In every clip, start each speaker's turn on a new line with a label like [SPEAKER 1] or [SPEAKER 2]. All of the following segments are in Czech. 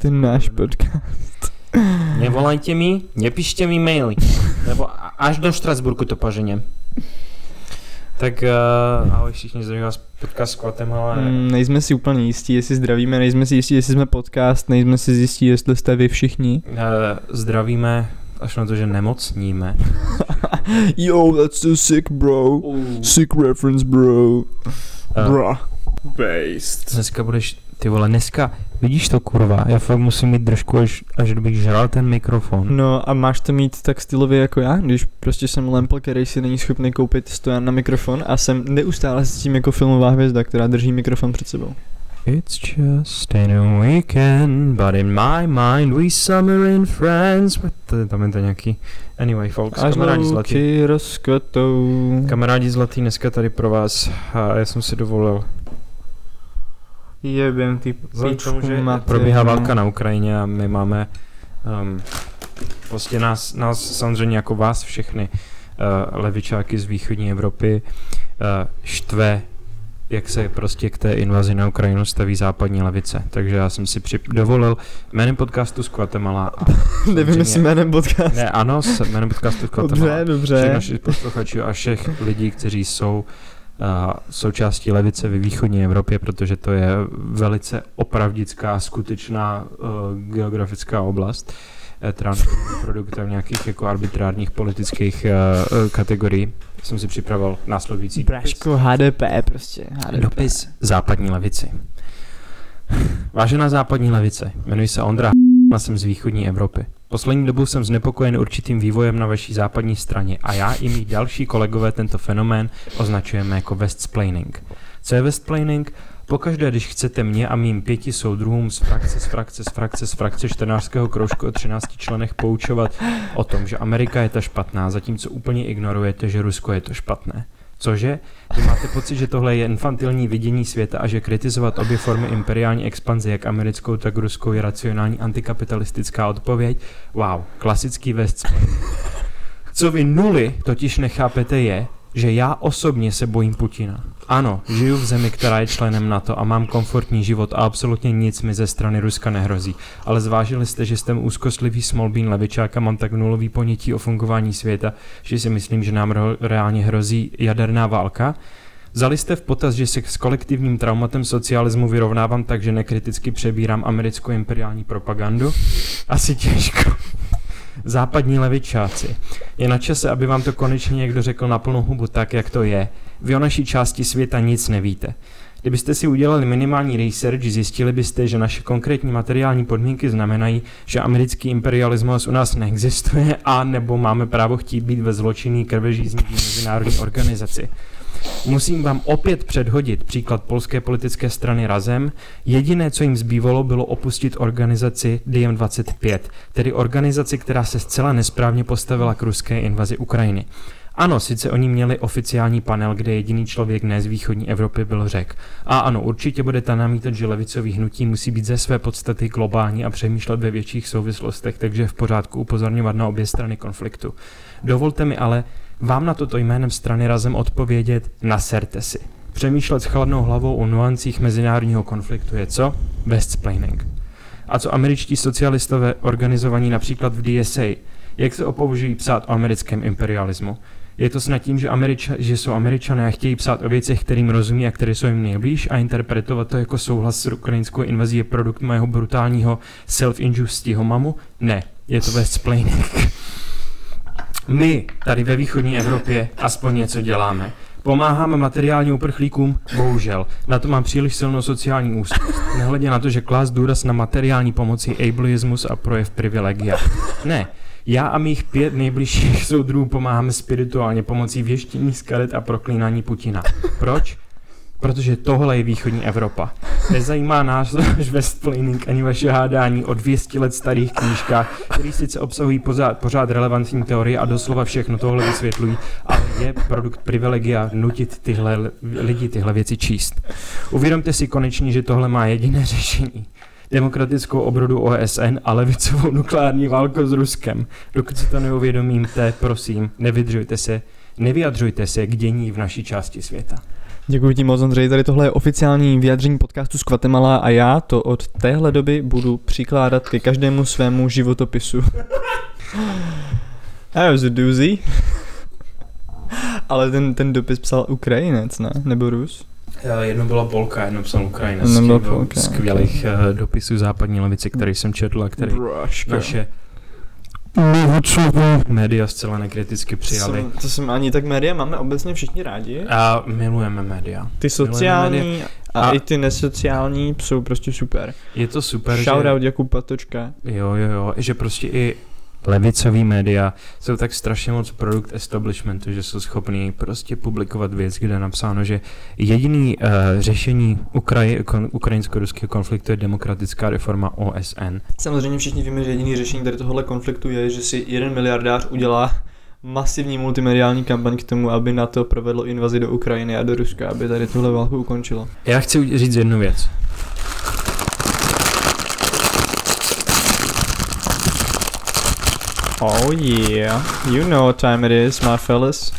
[SPEAKER 1] Ten náš podcast.
[SPEAKER 2] Nevolajte mi, nepíšte mi maily, lebo a- až do Štrasburku to poženiem. Tak uh, ahoj všichni, zdravím vás podcast Squatem, ale
[SPEAKER 1] Mm, nejsme si úplně jistí, jestli zdravíme, nejsme si jistí, jestli jsme podcast, nejsme si jistí, jestli jste vy všichni.
[SPEAKER 2] uh, zdravíme až na to, že nemocníme.
[SPEAKER 1] Yo, that's so sick, bro. Sick reference, bro.
[SPEAKER 2] Uh,
[SPEAKER 1] Bro. Based.
[SPEAKER 2] dneska budeš, ty vole, dneska, vidíš to kurva, já fakt musím mít držku, až, až kdybych žral ten mikrofon.
[SPEAKER 1] No a máš to mít tak stylově jako já, když prostě jsem lempl, který si není schopný koupit stojan na mikrofon a jsem neustále s tím jako filmová hvězda, která drží mikrofon před sebou.
[SPEAKER 2] It's just a weekend, but in my mind we summer in France. With the, tam je to nějaký... Anyway, folks,
[SPEAKER 1] Až
[SPEAKER 2] kamarádi zlatý.
[SPEAKER 1] louky rozkvetou.
[SPEAKER 2] Kamarádi zlatý, dneska tady pro vás a já jsem si dovolil.
[SPEAKER 1] Jebem ty pičku
[SPEAKER 2] probíhá válka na Ukrajině a my máme um, prostě nás, nás samozřejmě jako vás všechny uh, levičáky z východní Evropy uh, štve jak se prostě k té invazi na Ukrajinu staví západní levice. Takže já jsem si přip- dovolil jménem podcastu z Guatemala a
[SPEAKER 1] Nevím, jestli jménem podcast.
[SPEAKER 2] ne, ano, jménem podcastu z Guatemala.
[SPEAKER 1] Dobře,
[SPEAKER 2] Všech
[SPEAKER 1] dobře.
[SPEAKER 2] našich posluchačů a všech lidí, kteří jsou uh, součástí levice ve východní Evropě, protože to je velice opravdická, skutečná uh, geografická oblast, která není produktem nějakých jako arbitrárních politických uh, kategorií. Jsem si připravil následující
[SPEAKER 1] Braško HDP prostě. HDP.
[SPEAKER 2] dopis západní levici. Vážená západní levice, jmenuji se Ondra a jsem z východní Evropy. Poslední dobou jsem znepokojen určitým vývojem na vaší západní straně a já i mý další kolegové tento fenomén označujeme jako westsplaining. Co je westsplaining? Pokaždé, když chcete mě a mým pěti soudruhům z frakce, z frakce, z frakce, z frakce 14. kroužku o 13 členech poučovat o tom, že Amerika je ta špatná, zatímco úplně ignorujete, že Rusko je to špatné. Cože? Vy máte pocit, že tohle je infantilní vidění světa a že kritizovat obě formy imperiální expanze, jak americkou, tak ruskou, je racionální antikapitalistická odpověď? Wow, klasický West Co vy nuly totiž nechápete je, že já osobně se bojím Putina. Ano, žiju v zemi, která je členem NATO a mám komfortní život a absolutně nic mi ze strany Ruska nehrozí. Ale zvážili jste, že jsem úzkostlivý smolbín levičák a mám tak nulový ponětí o fungování světa, že si myslím, že nám reálně hrozí jaderná válka? Vzali jste v potaz, že se s kolektivním traumatem socialismu vyrovnávám tak, že nekriticky přebírám americkou imperiální propagandu? Asi těžko. Západní levičáci. Je na čase, aby vám to konečně někdo řekl na plnou hubu tak, jak to je. Vy o naší části světa nic nevíte. Kdybyste si udělali minimální research, zjistili byste, že naše konkrétní materiální podmínky znamenají, že americký imperialismus u nás neexistuje a nebo máme právo chtít být ve zločinný krvežízní mezinárodní organizaci. Musím vám opět předhodit příklad polské politické strany Razem. Jediné, co jim zbývalo, bylo opustit organizaci DM25, tedy organizaci, která se zcela nesprávně postavila k ruské invazi Ukrajiny. Ano, sice oni měli oficiální panel, kde jediný člověk ne z východní Evropy byl řek. A ano, určitě budete namítat, že levicový hnutí musí být ze své podstaty globální a přemýšlet ve větších souvislostech, takže v pořádku upozorňovat na obě strany konfliktu. Dovolte mi ale vám na toto jménem strany razem odpovědět, naserte si. Přemýšlet s chladnou hlavou o nuancích mezinárodního konfliktu je co? Westsplaining. A co američtí socialistové organizovaní například v DSA? Jak se opoužují psát o americkém imperialismu? Je to snad tím, že, Američa, že jsou američané a chtějí psát o věcech, kterým rozumí a které jsou jim nejblíž a interpretovat to jako souhlas s ukrajinskou invazí je produkt mého brutálního self-injustiho mamu? Ne, je to westsplaining. My tady ve východní Evropě aspoň něco děláme. Pomáháme materiálním uprchlíkům? Bohužel. Na to mám příliš silnou sociální úzkost. Nehledě na to, že klást důraz na materiální pomoci ableismus a projev privilegia. Ne, já a mých pět nejbližších soudrů pomáháme spirituálně pomocí věštění z karet a proklínání Putina. Proč? Protože tohle je východní Evropa. Nezajímá nás váš Westplaining ani vaše hádání o 200 let starých knížkách, které sice obsahují pořád, pořád relevantní teorie a doslova všechno tohle vysvětlují, ale je produkt privilegia nutit tyhle lidi tyhle věci číst. Uvědomte si konečně, že tohle má jediné řešení. Demokratickou obrodu OSN a levicovou nukleární válku s Ruskem. Dokud si to neuvědomíte, prosím, nevydržujte se, nevyjadřujte se k dění v naší části světa.
[SPEAKER 1] Děkuji ti moc, Ondřej. Tady tohle je oficiální vyjádření podcastu z Guatemala a já to od téhle doby budu přikládat ke každému svému životopisu. That was a doozy. Ale ten, ten dopis psal Ukrajinec, ne? Nebo Rus?
[SPEAKER 2] Eh, Jedno byla Polka, jedno psal Ukrajina.
[SPEAKER 1] Jedno byla
[SPEAKER 2] těch
[SPEAKER 1] Polka,
[SPEAKER 2] skvělých eh, dopisů západní levice, který jsem četl a který
[SPEAKER 1] Braško.
[SPEAKER 2] naše média zcela nekriticky
[SPEAKER 1] To
[SPEAKER 2] přijali.
[SPEAKER 1] jsem, to jsem ani tak média máme obecně všichni rádi.
[SPEAKER 2] A milujeme média.
[SPEAKER 1] Ty
[SPEAKER 2] Milujeme
[SPEAKER 1] sociální a,
[SPEAKER 2] A-
[SPEAKER 1] i ty nesociální jsou prostě super.
[SPEAKER 2] Je to super,
[SPEAKER 1] Shout
[SPEAKER 2] že...
[SPEAKER 1] Jakub Patočka.
[SPEAKER 2] Jo, jo, jo, že prostě i levicový média jsou tak strašně moc produkt establishmentu, že jsou schopní prostě publikovat věc, kde je napsáno, že jediný uh, řešení Ukraji, kon, ukrajinsko-ruského konfliktu je demokratická reforma OSN.
[SPEAKER 1] Samozřejmě všichni víme, že jediný řešení tady tohohle konfliktu je, že si jeden miliardář udělá masivní multimediální kampaň k tomu, aby na to provedlo invazi do Ukrajiny a do Ruska, aby tady tuhle válku ukončilo.
[SPEAKER 2] Já chci říct jednu věc.
[SPEAKER 1] Oh yeah, you know what time it is, my fellas.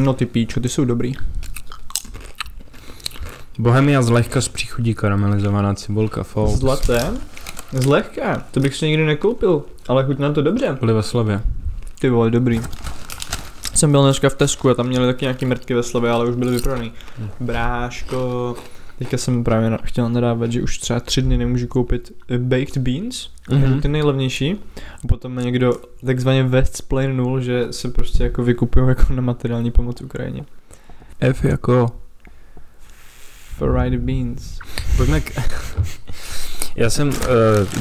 [SPEAKER 1] No ty píčo, ty jsou dobrý.
[SPEAKER 2] Bohemia zlehka z příchudí karamelizovaná cibulka Fox.
[SPEAKER 1] Zlaté? Zlehká, to bych si nikdy nekoupil, ale chutná to dobře.
[SPEAKER 2] Byly ve slově.
[SPEAKER 1] Ty vole, dobrý. Jsem byl dneska v Tesku a tam měli taky nějaký mrtky ve slově, ale už byly vyprodaný.
[SPEAKER 2] Hm.
[SPEAKER 1] Bráško. Teďka jsem právě chtěl nadávat, že už třeba tři dny nemůžu koupit eh, baked beans,
[SPEAKER 2] Mhm.
[SPEAKER 1] mm-hmm. ty nejlevnější. A potom mě někdo takzvaně vesplainul, že se prostě jako vykupují jako na materiální pomoc Ukrajině.
[SPEAKER 2] F jako...
[SPEAKER 1] Fried beans.
[SPEAKER 2] Pojďme k... Já jsem uh,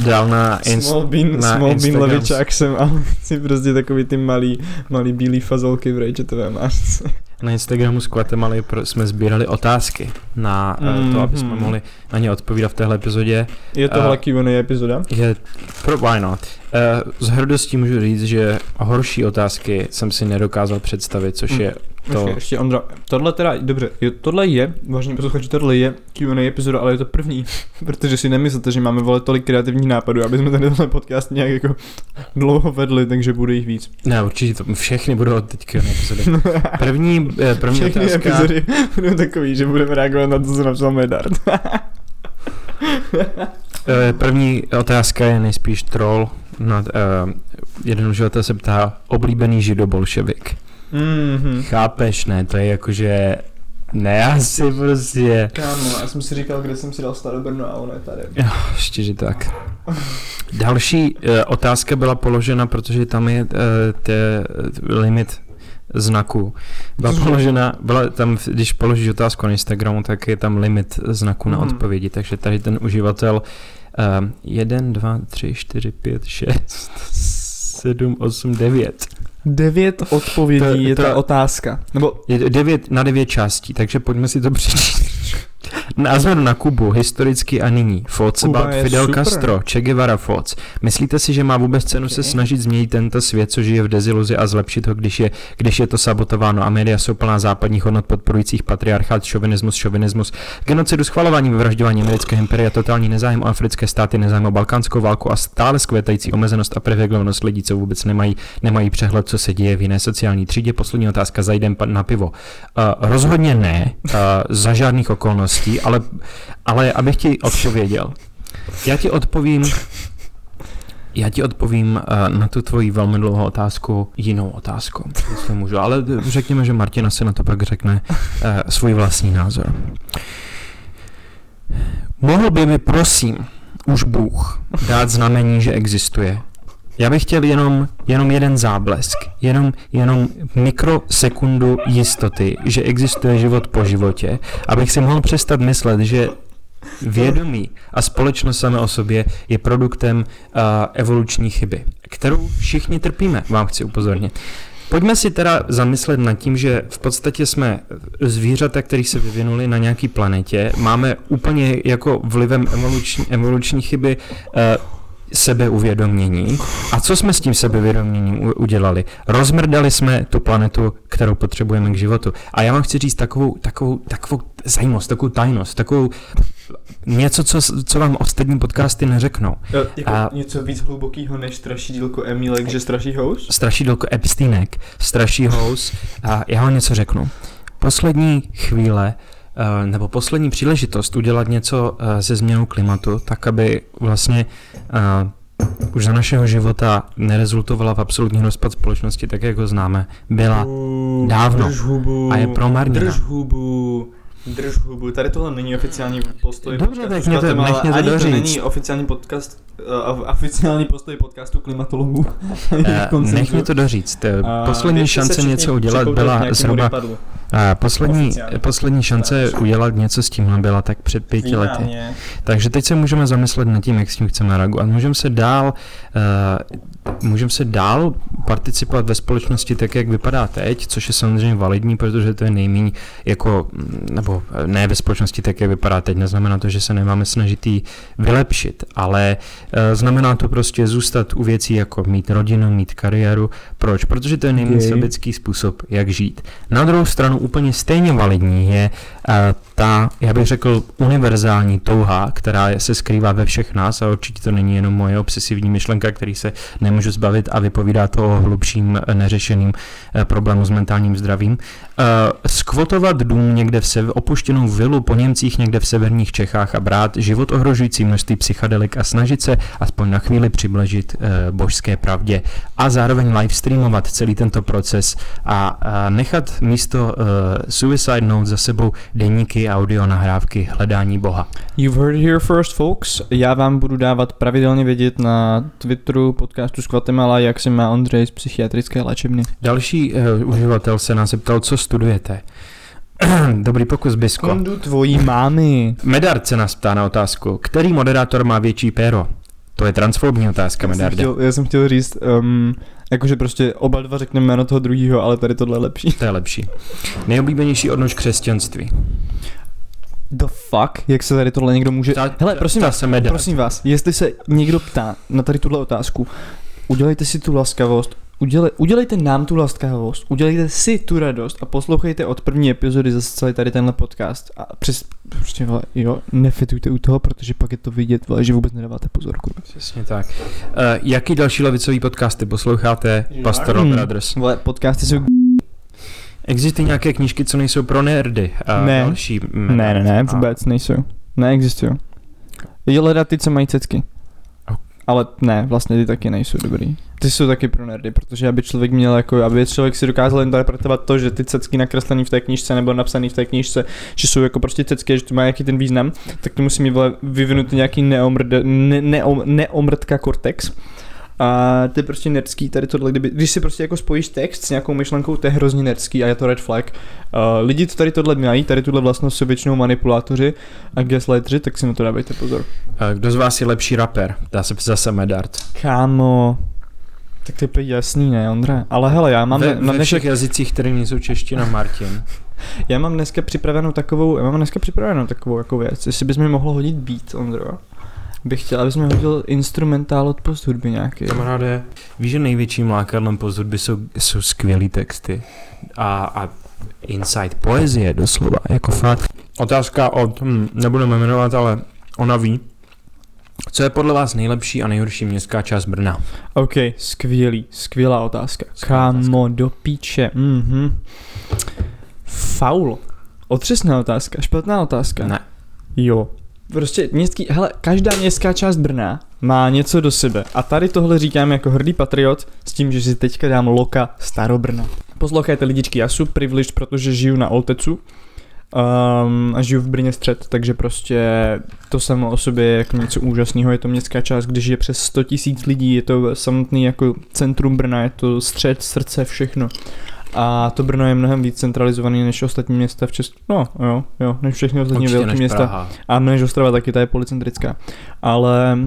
[SPEAKER 2] dal na Inst...
[SPEAKER 1] small bean,
[SPEAKER 2] na
[SPEAKER 1] small bean
[SPEAKER 2] Instagram.
[SPEAKER 1] levičák jsem, ale si prostě takový ty malý, malý bílý fazolky v rajčetové másce.
[SPEAKER 2] Na Instagramu z Guatemaly pro- jsme sbírali otázky na mm, to, aby jsme
[SPEAKER 1] Mhm.
[SPEAKER 2] mohli na ně odpovídat v téhle epizodě.
[SPEAKER 1] Je tohle
[SPEAKER 2] A-
[SPEAKER 1] Q&A epizoda?
[SPEAKER 2] Je, pro, why not? Uh, s hrdostí můžu říct, že horší otázky jsem si nedokázal představit, což
[SPEAKER 1] Mm.
[SPEAKER 2] je
[SPEAKER 1] To...
[SPEAKER 2] to...
[SPEAKER 1] Ještě Ondra, tohle teda, dobře, jo, tohle je, vážení posluchači, tohle je Q&A epizoda, ale je to první, protože si nemyslíte, že máme vole tolik kreativních nápadů, aby jsme tenhle podcast nějak jako dlouho vedli, takže bude jich víc.
[SPEAKER 2] Ne, určitě to všechny budou od teďka epizody. První, eh, první
[SPEAKER 1] Všechny
[SPEAKER 2] otázka...
[SPEAKER 1] epizody budou takový, že budeme reagovat na to, co napsal Medard.
[SPEAKER 2] Eh, První otázka je nejspíš troll. Nad, uh, jeden uživatel se ptá, oblíbený židobolševik.
[SPEAKER 1] Mhm.
[SPEAKER 2] Chápeš, ne? To je jakože... Ne, asi prostě...
[SPEAKER 1] Kámo, já jsem si říkal, kde jsem si dal Starobrno a ono je tady.
[SPEAKER 2] Jo, ještě, že tak. Další uh, otázka byla položena, protože tam je uh, te, limit znaku. Byla položena, byla tam, když položíš otázku na Instagramu, tak je tam limit znaku na
[SPEAKER 1] Mhm.
[SPEAKER 2] odpovědi, takže tady ten uživatel um, 1, 2, 3, 4, 5, 6, 7, 8, 9.
[SPEAKER 1] Devět odpovědí
[SPEAKER 2] To-
[SPEAKER 1] je
[SPEAKER 2] to-
[SPEAKER 1] ta otázka. Nebo
[SPEAKER 2] Je devět na devět částí, takže pojďme si to přečíst. Názor na Kubu, historicky a nyní.
[SPEAKER 1] Kuba je
[SPEAKER 2] Fidel
[SPEAKER 1] super.
[SPEAKER 2] Castro, Che Guevara thoughts. Myslíte si, že má vůbec cenu se
[SPEAKER 1] Ok.
[SPEAKER 2] snažit změnit tento svět, co žije v deziluzi a zlepšit ho, když je, když je to sabotováno a média jsou plná západních hodnot podporujících patriarchát, šovinismus, šovinismus, genocidu, schvalování, vyvražďování amerického imperia, totální nezájem o africké státy, nezájem o balkánskou válku a stále skvětající omezenost a privilegovanost lidí, co vůbec nemají, nemají přehled, co se děje v jiné sociální třídě. Poslední otázka, zajdem na pivo. Uh, rozhodně ne, uh, za žádných okolností, ale, ale abych ti odpověděl. Já ti odpovím, já ti odpovím uh, na tu tvoji velmi dlouhou otázku jinou otázkou, jestli můžu. Ale řekněme, že Martina se na to pak řekne uh, svůj vlastní názor. Mohl by mi prosím už Bůh dát znamení, že existuje. Já bych chtěl jenom, jenom jeden záblesk, jenom, jenom mikrosekundu jistoty, že existuje život po životě, abych si mohl přestat myslet, že vědomí a společnost samé o sobě je produktem uh, evoluční chyby, kterou všichni trpíme, vám chci upozornit. Pojďme si teda zamyslet nad tím, že v podstatě jsme zvířata, které se vyvinuli na nějaký planetě, máme úplně jako vlivem evoluční, evoluční chyby uh, sebeuvědomění. A co jsme s tím sebeuvědoměním u- udělali? Rozmrdali jsme tu planetu, kterou potřebujeme k životu. A já vám chci říct takovou, takovou, takovou zajímavost, takovou tajnost, takovou něco, co, co vám ostatní podcasty neřeknou.
[SPEAKER 1] Jo, jako
[SPEAKER 2] A-
[SPEAKER 1] něco víc hlubokého než strašidílko Emilek, že straší host?
[SPEAKER 2] Strašidlko Epsteinek, straší hous a já vám něco řeknu. Poslední chvíle nebo poslední příležitost udělat něco eh, se změnou klimatu, tak aby vlastně eh, už za našeho života nerezultovala v absolutní rozpad společnosti, tak jak ho známe, byla dávno.
[SPEAKER 1] Drž hubu.
[SPEAKER 2] A je promarněna.
[SPEAKER 1] Drž hubu. Drž hubu. Tady tohle není oficiální postoj
[SPEAKER 2] Dobře, tak mě to- nech mě to
[SPEAKER 1] ani to není oficiální podcast, oficiální postoj podcastu klimatologů.
[SPEAKER 2] Eh, Nech mě to doříct. Eh, Poslední šance něco udělat byla zhruba eh, poslední,
[SPEAKER 1] Oficiálně.
[SPEAKER 2] poslední šance udělat něco s tímhle byla tak před pěti lety. Takže teď se můžeme zamyslet nad tím, jak s tím chceme reagovat. Můžeme se dál, uh, můžeme se dál participovat ve společnosti tak, jak vypadá teď, což je samozřejmě validní, protože to je nejméně jako, nebo eh, ne ve společnosti tak, jak vypadá teď, neznamená to, že se nemáme snažit vylepšit, ale znamená to prostě zůstat u věcí jako mít rodinu, mít kariéru. Proč? Protože to je nejméně
[SPEAKER 1] Okay.
[SPEAKER 2] sobecký způsob, jak žít. Na druhou stranu úplně stejně validní je uh, ta, já bych řekl, univerzální touha, která se skrývá ve všech nás a určitě to není jenom moje obsesivní myšlenka, který se nemůžu zbavit a vypovídá to o hlubším eh, neřešeným eh, problému s mentálním zdravím. Eh, skvotovat dům někde v sever, opuštěnou vilu po Němcích někde v severních Čechách a brát život ohrožující množství psychedelik a snažit se aspoň na chvíli přiblížit božské pravdě a zároveň livestreamovat celý tento proces a, nechat místo Suicide Note za sebou deníky, audio nahrávky, hledání Boha.
[SPEAKER 1] You've heard it here first, folks. Já vám budu dávat pravidelně vědět na Twitteru podcastu z Guatemala, jak se má Ondřej z psychiatrické léčebny.
[SPEAKER 2] Další uh, uživatel se nás zeptal, co studujete. Dobrý pokus, Bisko.
[SPEAKER 1] Kondu tvojí mámy.
[SPEAKER 2] Medard se nás ptá na otázku, který moderátor má větší péro? To je transfobní otázka,
[SPEAKER 1] Já jsem,
[SPEAKER 2] Medarde.
[SPEAKER 1] chtěl, já jsem chtěl říct, um, jakože prostě oba dva řekneme jméno toho druhého, ale tady tohle je lepší.
[SPEAKER 2] To je lepší. Nejoblíbenější odnož křesťanství.
[SPEAKER 1] The fuck? Jak se tady tohle někdo může...
[SPEAKER 2] Ta-
[SPEAKER 1] Hele, prosím
[SPEAKER 2] ta
[SPEAKER 1] vás, prosím vás, jestli se někdo ptá na tady tuhle otázku, udělejte si tu laskavost, udělej, udělejte nám tu laskavost, udělejte si tu radost a poslouchejte od první epizody zase celý tady tenhle podcast a přes, prostě vole, jo, nefetujte u toho, protože pak je to vidět, vole, že vůbec nedáváte pozor, kurva.
[SPEAKER 2] Přesně tak. Uh, jaký další levicový podcasty posloucháte? Pastor
[SPEAKER 1] Hmm.
[SPEAKER 2] Brothers.
[SPEAKER 1] Vole, podcasty jsou...
[SPEAKER 2] Existují nějaké knížky, co nejsou pro nerdy? A
[SPEAKER 1] Ne.
[SPEAKER 2] Další
[SPEAKER 1] Ne, ne, ne,
[SPEAKER 2] A-
[SPEAKER 1] vůbec nejsou. Neexistují. Je hledat ty, co mají cecky. Ale ne, vlastně ty taky nejsou dobrý. Ty jsou taky pro nerdy, protože aby člověk měl jako, aby člověk si dokázal interpretovat to, že ty cecky nakreslené v té knížce nebo napsané v té knížce, že jsou jako prostě cecky, že to má jaký ten význam, tak to musí mít vyvinutý nějaký neomrd, ne, neom, neomrdka kortex. A je prostě nerdský tady tohle, kdyby, když si prostě jako spojíš text s nějakou myšlenkou, to je hrozně nerdský a je to red flag. Uh, lidi, co tady tohle mají, tady tuhle vlastnost jsou většinou manipulátoři a gaslightři, tak si na to dávejte pozor.
[SPEAKER 2] A Kdo z vás je lepší rapper? Dá se zase Medard.
[SPEAKER 1] Kámo, tak to je jasný, ne, Ondra? Ale hele, já mám,
[SPEAKER 2] ve,
[SPEAKER 1] na dnešek,
[SPEAKER 2] všech jazycích, které nejsou čeština, Martin.
[SPEAKER 1] já mám dneska připravenou takovou, já mám dneska připravenou takovou jako věc, jestli bys mi mohl hodit beat, Ondro. Bych chtěl, abys mi hodil instrumentál od post hudby nějaký.
[SPEAKER 2] Kamaráde, víš, že největším lákadlem post hudby jsou, jsou skvělý texty a, a insight poezie doslova, jako fakt. Otázka od, hm, nebudeme jmenovat, ale ona ví. Co je podle vás nejlepší a nejhorší městská část Brna?
[SPEAKER 1] OK, skvělý, skvělá otázka.
[SPEAKER 2] Skvělá
[SPEAKER 1] Kámo, do píče, mhm. Faul. Otřesná otázka, špatná otázka.
[SPEAKER 2] Ne.
[SPEAKER 1] Jo. Prostě městský, hele, každá městská část Brna má něco do sebe. A tady tohle říkám jako hrdý patriot s tím, že si teďka dám loka Starobrna. Poslouchejte lidičky, já jsem privileged, protože žiju na Oltecu. Um, a žiju v Brně střed, takže prostě to samo o sobě je jako něco úžasného. Je to městská část, kde žije přes 100 tisíc lidí, je to samotný jako centrum Brna, je to střed, srdce, všechno. A to Brno je mnohem víc centralizovaný než ostatní města v Česku. No, jo, jo, než všechny ostatní
[SPEAKER 2] Určitě
[SPEAKER 1] velké města.
[SPEAKER 2] Praha.
[SPEAKER 1] A než Ostrava taky, ta je policentrická. Ale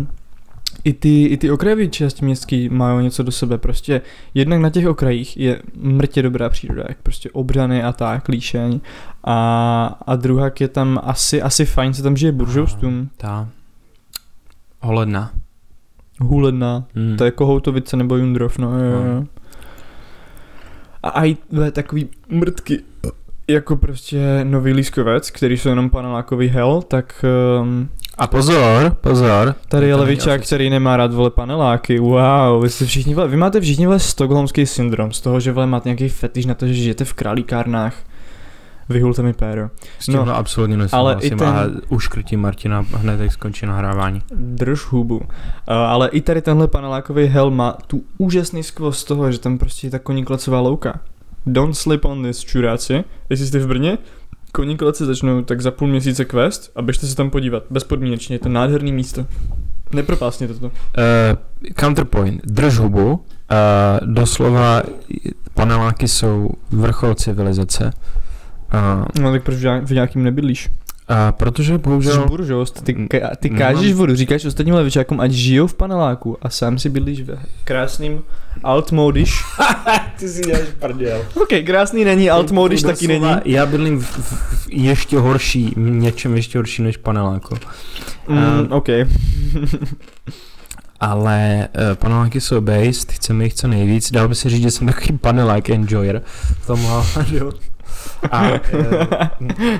[SPEAKER 1] i ty, i ty okrajové části městský mají něco do sebe. Prostě jednak na těch okrajích je mrtě dobrá příroda, jak prostě obrany a tak, líšeň. A, a druhá je tam asi, asi fajn, se tam žije buržoustům.
[SPEAKER 2] Ta. Holedna.
[SPEAKER 1] Hůledna,
[SPEAKER 2] Hmm.
[SPEAKER 1] to je Kohoutovice nebo Jundrov, no jo, jo.
[SPEAKER 2] No.
[SPEAKER 1] A aj takový mrtky, jako prostě nový lískovec, který jsou jenom panelákový hell, tak um,
[SPEAKER 2] A pozor, pozor.
[SPEAKER 1] tady je levičák, který nemá rád vole paneláky. Wow, vy jste všichni, vole, vy máte všichni vole stockholmský syndrom z toho, že vole máte nějaký fetiš na to, že žijete v králíkárnách. Vyhulte mi péro.
[SPEAKER 2] S tímhle
[SPEAKER 1] No,
[SPEAKER 2] absolutně
[SPEAKER 1] ale
[SPEAKER 2] nesouhlasím
[SPEAKER 1] i ten-
[SPEAKER 2] a uškrtím Martina hned, jak skončí nahrávání.
[SPEAKER 1] Drž hubu. Uh, ale i tady tenhle panelákový hell má tu úžasný skvost z toho, že tam prostě je ta koníklacová louka. Don't slip on this, čuráci. Jestli jste v Brně, koníklaci začnou tak za půl měsíce quest a běžte se tam podívat. Bezpodmínečně, je to nádherný místo. Nepropásněte to.
[SPEAKER 2] Uh, counterpoint, drž hubu. Uh, doslova paneláky jsou vrchol civilizace. Uh,
[SPEAKER 1] No tak proč v nějak- v nějakým nebydlíš?
[SPEAKER 2] uh, protože
[SPEAKER 1] Jsi
[SPEAKER 2] bohužel...
[SPEAKER 1] buržost, ty, ka- ty
[SPEAKER 2] Nemám-
[SPEAKER 1] kážeš vodu, říkáš ostatním levičákům, ať žijou v paneláku a sám si bydlíš ve krásným altmodiš.
[SPEAKER 2] Ty si děláš prdel.
[SPEAKER 1] ok, krásný není, altmodiš taky není.
[SPEAKER 2] Já bydlím v, v, v ještě horší, něčem ještě horší než paneláko.
[SPEAKER 1] Mm,
[SPEAKER 2] Um,
[SPEAKER 1] ok.
[SPEAKER 2] Ale uh, paneláky jsou based, chceme jich co nejvíc. Dal by se říct, že jsem takový panelák enjoyer v tom ohledu. A uh,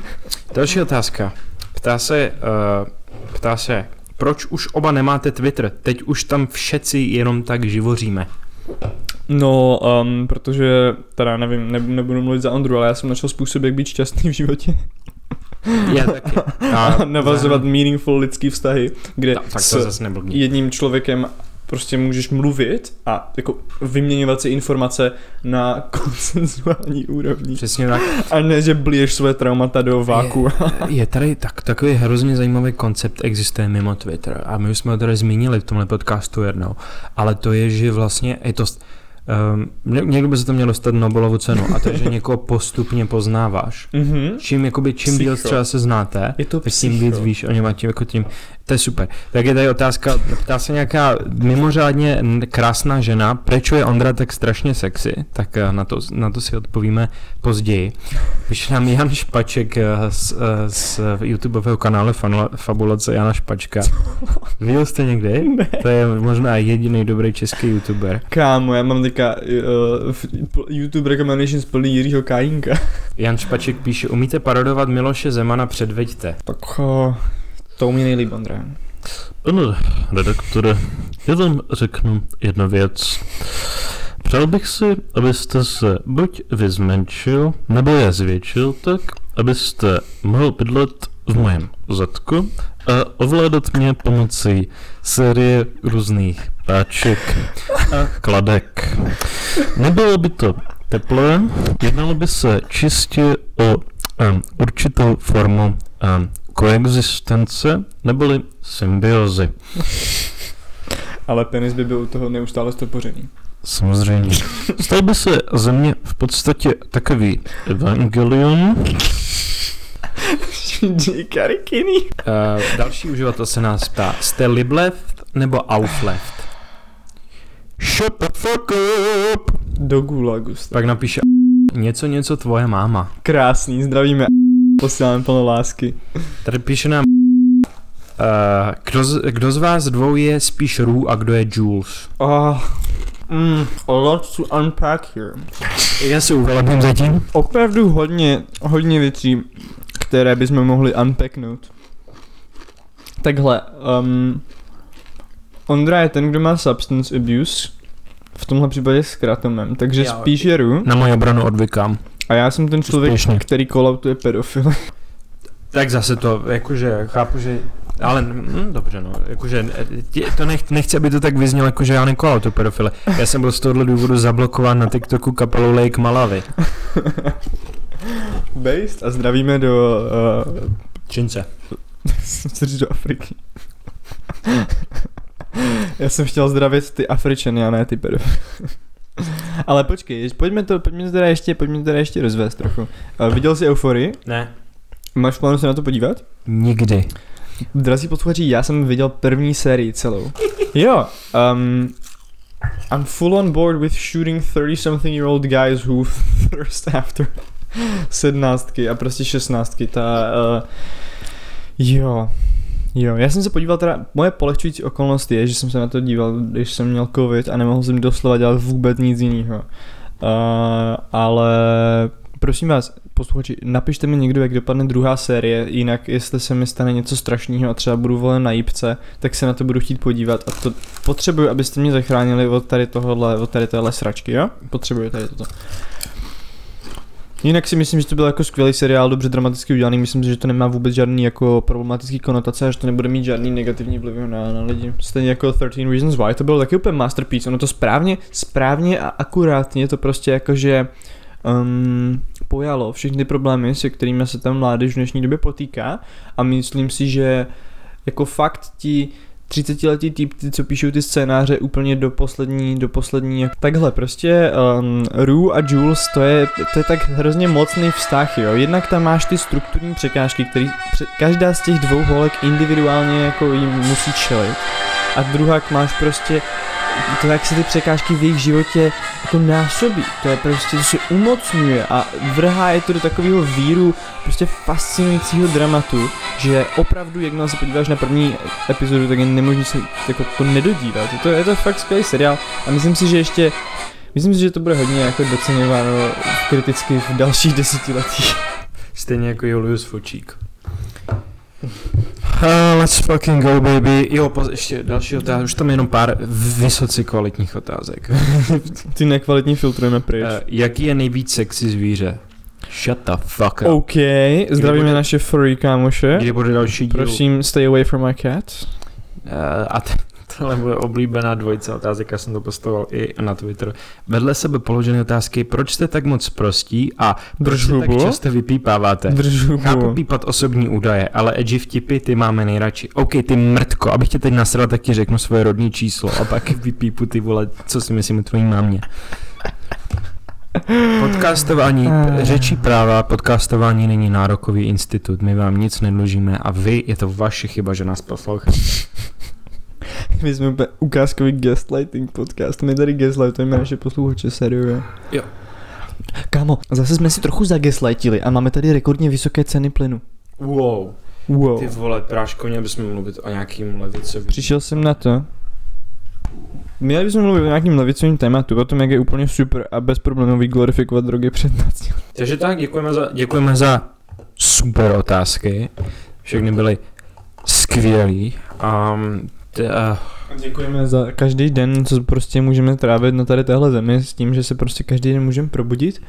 [SPEAKER 2] další otázka. Ptá se, uh, ptá se, proč už oba nemáte Twitter? Teď už tam všetci jenom tak živoříme.
[SPEAKER 1] No, um, protože, teda nevím, ne, nebudu mluvit za Ondru, ale já jsem našel způsob, jak být šťastný v životě.
[SPEAKER 2] Já taky.
[SPEAKER 1] A navazovat meaningful lidský vztahy, kde
[SPEAKER 2] Ta, tak to
[SPEAKER 1] s
[SPEAKER 2] zase neblbý.
[SPEAKER 1] jedním člověkem prostě můžeš mluvit a jako vyměňovat si informace na konsenzuální úrovni.
[SPEAKER 2] Přesně tak.
[SPEAKER 1] A ne, že blíješ své traumata do váku.
[SPEAKER 2] Je tady tak, takový hrozně zajímavý koncept, existuje mimo Twitter a my už jsme ho tady zmínili v tomhle podcastu jednou, ale to je, že vlastně je to, um, někdo by se to měl dostat Nobelovu cenu a to je, že někoho postupně poznáváš.
[SPEAKER 1] Mhm.
[SPEAKER 2] Čím, jakoby, čím díl třeba se znáte,
[SPEAKER 1] Je to
[SPEAKER 2] tak tím víc víš o něm a tím jako tím, to je super. Tak je tady otázka, ptá se nějaká mimořádně krásná žena, proč je Ondra tak strašně sexy, tak eh, na to, na to si odpovíme později. Píše nám Jan Špaček eh, z, eh, z YouTubeového kanálu Fabulace Jana Špačka. Viděl jste někdy?
[SPEAKER 1] Ne.
[SPEAKER 2] To je možná jediný dobrý český YouTuber.
[SPEAKER 1] Kámo, já mám teďka uh, YouTube recommendations plný Jiřího Kajínka.
[SPEAKER 2] Jan Špaček píše, umíte parodovat Miloše Zemana, předveďte.
[SPEAKER 1] Tak uh, to u mě nejlíp, Ondra.
[SPEAKER 3] Pane redaktore, já vám řeknu jednu věc. Přál bych si, abyste se buď vy zmenšil, nebo je zvětšil tak, abyste mohl bydlet v mojem zadku a ovládat mě pomocí série různých páček a kladek. Nebylo by to teplé, jednalo by se čistě o um, určitou formu um, koexistence neboli symbiozy.
[SPEAKER 1] Ale penis by byl u toho neustále stopořený.
[SPEAKER 3] Samozřejmě. Stal by se ze mě v podstatě takový evangelion.
[SPEAKER 1] Karikiny.
[SPEAKER 2] Uh, další uživatel se nás ptá, jste libleft nebo aufleft?
[SPEAKER 3] Shut the fuck up!
[SPEAKER 1] Do gulagu.
[SPEAKER 2] Pak napíše něco, něco tvoje máma.
[SPEAKER 1] Krásný, zdravíme. Posíláme plno lásky.
[SPEAKER 2] Tady píše nám, uh, kdo, z, kdo z vás dvou je spíš Rů a kdo je Jules?
[SPEAKER 1] Oh, mm, a lot to unpack here.
[SPEAKER 2] Já si uveledním zatím.
[SPEAKER 1] Opravdu hodně, hodně věcí, které bychom mohli unpacknout. Takhle, um, Ondra je ten, kdo má substance abuse, v tomhle případě s kratomem, takže
[SPEAKER 2] Já-
[SPEAKER 1] spíš je Ru.
[SPEAKER 2] Na moji obranu odvykám.
[SPEAKER 1] A já jsem ten člověk,
[SPEAKER 2] Úspěšně.
[SPEAKER 1] který kolautuje pedofily.
[SPEAKER 2] Tak zase to, jakože, chápu, že ale hm, dobře no, jakože tě, to nech, nechci, aby to tak vyznělo, jakože já nekolal tu pedofile. Já jsem byl z tohohle důvodu zablokován na TikToku kapelou Lake Malavy.
[SPEAKER 1] Based a zdravíme do, uh,
[SPEAKER 2] Čince.
[SPEAKER 1] chci říct do Afriky. Já jsem chtěl zdravit ty Afričany a ne ty pedofily. Ale počkej, pojďme to, pojďme to teda ještě, pojďme to teda ještě rozvést trochu. Uh, viděl jsi Euforii?
[SPEAKER 2] Ne.
[SPEAKER 1] Máš v plánu se na to podívat?
[SPEAKER 2] Nikdy.
[SPEAKER 1] Drazí posluchači, já jsem viděl první sérii celou. Jo, um, I'm full on board with shooting 30 something year old guys who thirst after sednáctky a prostě šestnáctky. Ta, uh, jo, jo, já jsem se podíval teda, moje polehčující okolnost je, že jsem se na to díval, když jsem měl covid a nemohl jsem doslova dělat vůbec nic jiného. Uh, ale prosím vás, posluchači, napište mi někdo, jak dopadne druhá série, jinak jestli se mi stane něco strašného a třeba budu volen na jípce, tak se na to budu chtít podívat a to potřebuji, abyste mě zachránili od tady tohohle, od tady téhle sračky, jo? Potřebuji tady toto. Jinak si myslím, že to byl jako skvělý seriál, dobře dramaticky udělaný, myslím si, že to nemá vůbec žádný jako problematický konotace a že to nebude mít žádný negativní vliv na, na lidi. Stejně jako 13 Reasons Why, to bylo taky úplně masterpiece, ono to správně, správně a akurátně to prostě jakože um, pojalo všechny problémy, se kterými se tam mládež v dnešní době potýká. A myslím si, že jako fakt ti 30 letí týpci, co píšou ty scénáře úplně do poslední, do poslední, takhle prostě um, Rue a Jules, to je, to je tak hrozně mocný vztah, jo, jednak tam máš ty strukturní překážky, který pře- každá z těch dvou holek individuálně jako jim musí čelit. A druhá máš prostě to, jak se ty překážky v jejich životě jako násobí, to je prostě, to se umocňuje a vrhá je to do takového víru prostě fascinujícího dramatu, že opravdu, jakmile se podíváš na první epizodu, tak je nemožný se jako to nedodívat. To je to fakt skvělý seriál a myslím si, že ještě Myslím si, že to bude hodně jako doceňováno kriticky v dalších desetiletích.
[SPEAKER 2] Stejně jako Julius Fočík. Uh, let's fucking go, baby. Jo, poz, ještě další otázka. Už tam je jenom pár vysoce kvalitních otázek.
[SPEAKER 1] Ty nekvalitní filtrujeme pryč.
[SPEAKER 2] Uh, jaký je nejvíc sexy zvíře? Shut the fuck up.
[SPEAKER 1] OK, zdravíme
[SPEAKER 2] bude-
[SPEAKER 1] naše furry kámoše.
[SPEAKER 2] Kdy bude další díl?
[SPEAKER 1] Prosím, stay away from my cat.
[SPEAKER 2] Uh, a t- tohle bude oblíbená dvojice otázek, já jsem to postoval i na Twitter. Vedle sebe položené otázky, proč jste tak moc prostí a proč se tak často vypípáváte?
[SPEAKER 1] Držu
[SPEAKER 2] Chápu pípat osobní údaje, ale edgy vtipy ty máme nejradši. OK, ty mrtko, abych tě teď nasral, tak ti řeknu svoje rodní číslo a pak vypípu ty vole, co si myslím o tvojí mámě. Podcastování,
[SPEAKER 1] Ah.
[SPEAKER 2] řečí práva, podcastování není nárokový institut, my vám nic nedlužíme a vy, je to vaše chyba, že nás posloucháte.
[SPEAKER 1] My jsme úplně ukázkový gaslighting podcast. My tady gaslightujeme naše posluchače, seriuje.
[SPEAKER 2] Jo.
[SPEAKER 1] Kámo, zase jsme si trochu zagaslightili a máme tady rekordně vysoké ceny plynu.
[SPEAKER 2] Wow.
[SPEAKER 1] Wow.
[SPEAKER 2] Ty vole, práško, měli bychom mluvit o nějakým levicovým.
[SPEAKER 1] Přišel jsem na to. Měli bychom mluvit o nějakým levicovým tématu, o tom, jak je úplně super a bezproblémový glorifikovat drogy před 15
[SPEAKER 2] Takže tak, děkujeme za, děkujeme za super otázky. Všechny byly skvělý. Um, t, uh,
[SPEAKER 1] Děkujeme za každý den, co prostě můžeme trávit na tady téhle zemi s tím, že se prostě každý den můžeme probudit,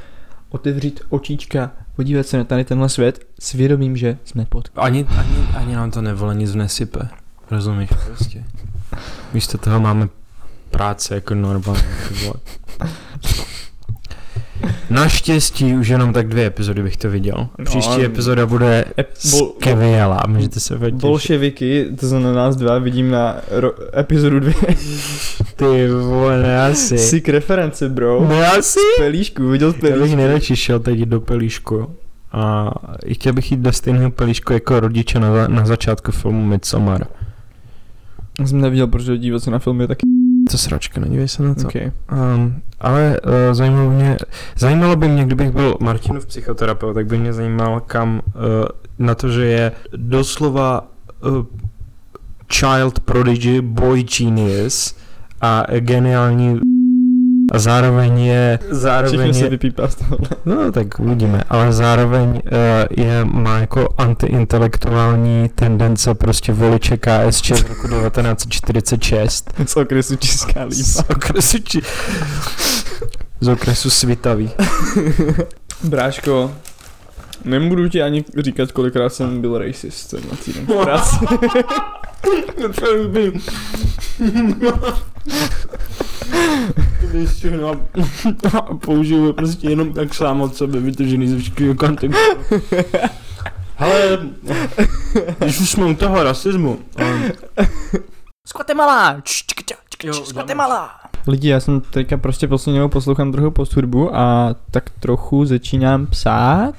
[SPEAKER 1] otevřít očička, podívat se na tady tenhle svět s vědomím, že jsme pod.
[SPEAKER 2] ani, ani, ani nám to nevole nic nesype. Rozumíš prostě. Místo toho máme práce jako normálně. Naštěstí už jenom tak dvě epizody bych to viděl.
[SPEAKER 1] No,
[SPEAKER 2] Příští
[SPEAKER 1] ale-
[SPEAKER 2] epizoda bude
[SPEAKER 1] Ep-
[SPEAKER 2] skvělá, můžete se těšit.
[SPEAKER 1] Bolševiky, to znamená nás dva, vidím na ro- epizodu dvě.
[SPEAKER 2] Ty vole, asi.
[SPEAKER 1] Sick reference, bro.
[SPEAKER 2] Ne asi.
[SPEAKER 1] Pelíšku, viděl
[SPEAKER 2] Já bych
[SPEAKER 1] pelíšku.
[SPEAKER 2] nejradši šel teď do pelíšku. A chtěl bych jít do stejného pelíšku jako rodiče na, za- na začátku filmu Midsommar.
[SPEAKER 1] Já jsem neviděl, protože dívat se na film je taky.
[SPEAKER 2] To sračka, nedívej se na to.
[SPEAKER 1] Okay.
[SPEAKER 2] Um, ale uh, zajímalo, mě, zajímalo by mě, kdybych byl Martinův psychoterapeut, tak by mě zajímal, kam uh, na to, že je doslova uh, child prodigy, boy genius a geniální a zároveň je, zároveň
[SPEAKER 1] Všechno se
[SPEAKER 2] je,
[SPEAKER 1] vypípá z tohohle.
[SPEAKER 2] no tak uvidíme, ale zároveň uh, je, má jako antiintelektuální tendence prostě voliče KSČ z roku 1946
[SPEAKER 1] Z okresu Česká lípa.
[SPEAKER 2] z okresu, či... z okresu Svitavý.
[SPEAKER 1] Bráško, nebudu ti ani říkat, kolikrát jsem byl racist tenhle týden v práci.
[SPEAKER 2] a použiju prostě jenom tak sám od sebe, vytržený ze všechého kontextu. Ale když už jsme u toho rasismu,
[SPEAKER 4] Z Guatemala!
[SPEAKER 2] Jo,
[SPEAKER 4] Z Guatemala!
[SPEAKER 1] Lidi, já jsem teďka prostě poslední dobou poslouchám trochu posthudbu a tak trochu začínám psát,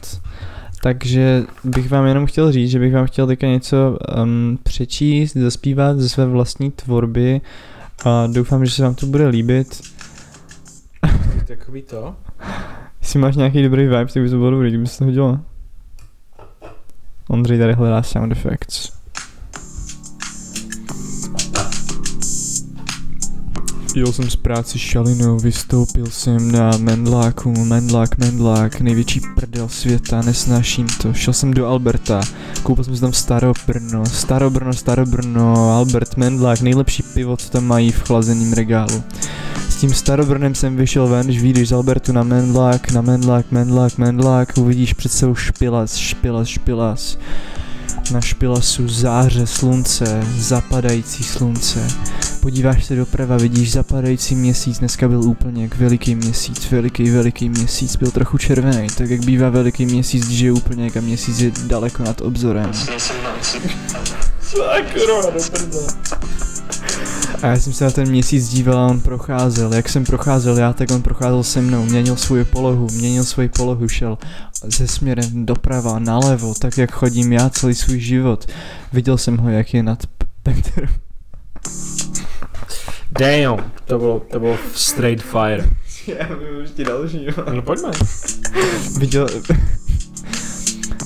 [SPEAKER 1] takže bych vám jenom chtěl říct, že bych vám chtěl teďka něco um, přečíst, zaspívat ze své vlastní tvorby a doufám, že se vám to bude líbit.
[SPEAKER 2] takový to.
[SPEAKER 1] Jestli máš nějaký dobrý vibe, tak by to bylo dobrý, kdyby se to hodilo. Ondřej tady hledá sound effects. Jel jsem z práce šalinou, vystoupil jsem na Mendláku, Mendlák, Mendlák, největší prdel světa, nesnáším to. Šel jsem do Alberta, koupil jsem si tam Starobrno, Starobrno, Starobrno, Albert Mendlák, nejlepší pivo, co tam mají v chlazeném regálu. S tím Starobrnem jsem vyšel ven, když vyjdeš z Albertu na Mendlák, na Mendlák, Mendlák, Mendlák, uvidíš před sebou špilas, špilas, špilas. Na špilasu záře slunce, zapadající slunce. Podíváš se doprava, vidíš zapadající měsíc, dneska byl úplně jak veliký měsíc, veliký, veliký měsíc, byl trochu červený, tak jak bývá veliký měsíc, když je úplně jak a měsíc je daleko nad obzorem. A já jsem se na ten měsíc díval a on procházel. Jak jsem procházel já, tak on procházel se mnou. Měnil svou polohu, měnil svoji polohu, šel ze směrem doprava, nalevo, tak jak chodím já celý svůj život. Viděl jsem ho, jak je nad P- Petrem.
[SPEAKER 2] Damn, to bylo, to bylo straight fire.
[SPEAKER 1] Já mám ještě další,
[SPEAKER 2] No pojďme.
[SPEAKER 1] Viděl...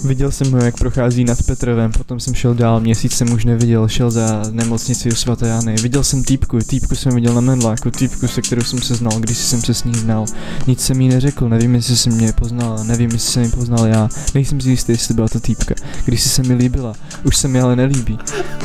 [SPEAKER 1] Viděl jsem ho, jak prochází nad Petrovem, potom jsem šel dál, měsíc jsem už neviděl, šel za nemocnici u svaté Jany. Viděl jsem týpku, týpku jsem viděl na Mendláku, týpku, se kterou jsem se znal, když jsem se s ní znal. Nic jsem jí neřekl, nevím, jestli se mě poznala, nevím, jestli se mi poznal já, nejsem si jistý, jestli byla to týpka. Když se mi líbila, už se mi ale nelíbí.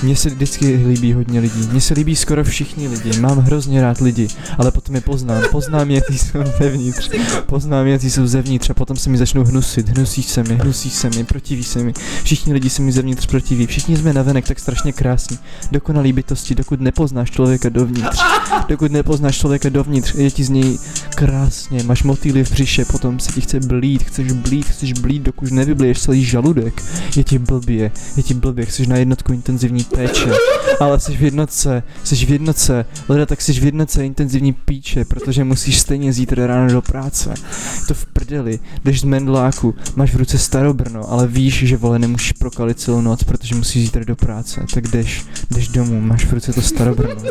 [SPEAKER 1] Mně se vždycky líbí hodně lidí, mně se líbí skoro všichni lidi, mám hrozně rád lidi, ale potom je poznám, poznám je, ty jsou zevnitř, poznám je, ty jsou zevnitř a potom se mi začnou hnusit, hnusí se mi, hnusí se mi, protiví se mi, všichni lidi se mi zevnitř protiví, všichni jsme navenek tak strašně krásní, dokonalý bytosti, dokud nepoznáš člověka dovnitř, dokud nepoznáš člověka dovnitř, je ti z něj krásně, máš motýly v břiše, potom se ti chce blít, chceš blít, chceš blít, dokud nevybliješ celý žaludek, je ti blbě, je ti blbě, chceš na jednotku intenzivní péče, ale jsi v jednotce, jsi v jednotce, leda tak jsi v jednotce intenzivní píče, protože musíš stejně zítra ráno do práce. Je to v prdeli, jdeš z Mendláku, máš v ruce starobrno, ale víš, že vole nemůžeš prokalit celou noc, protože musíš zítra do práce, tak jdeš, jdeš domů, máš v ruce to starobrno.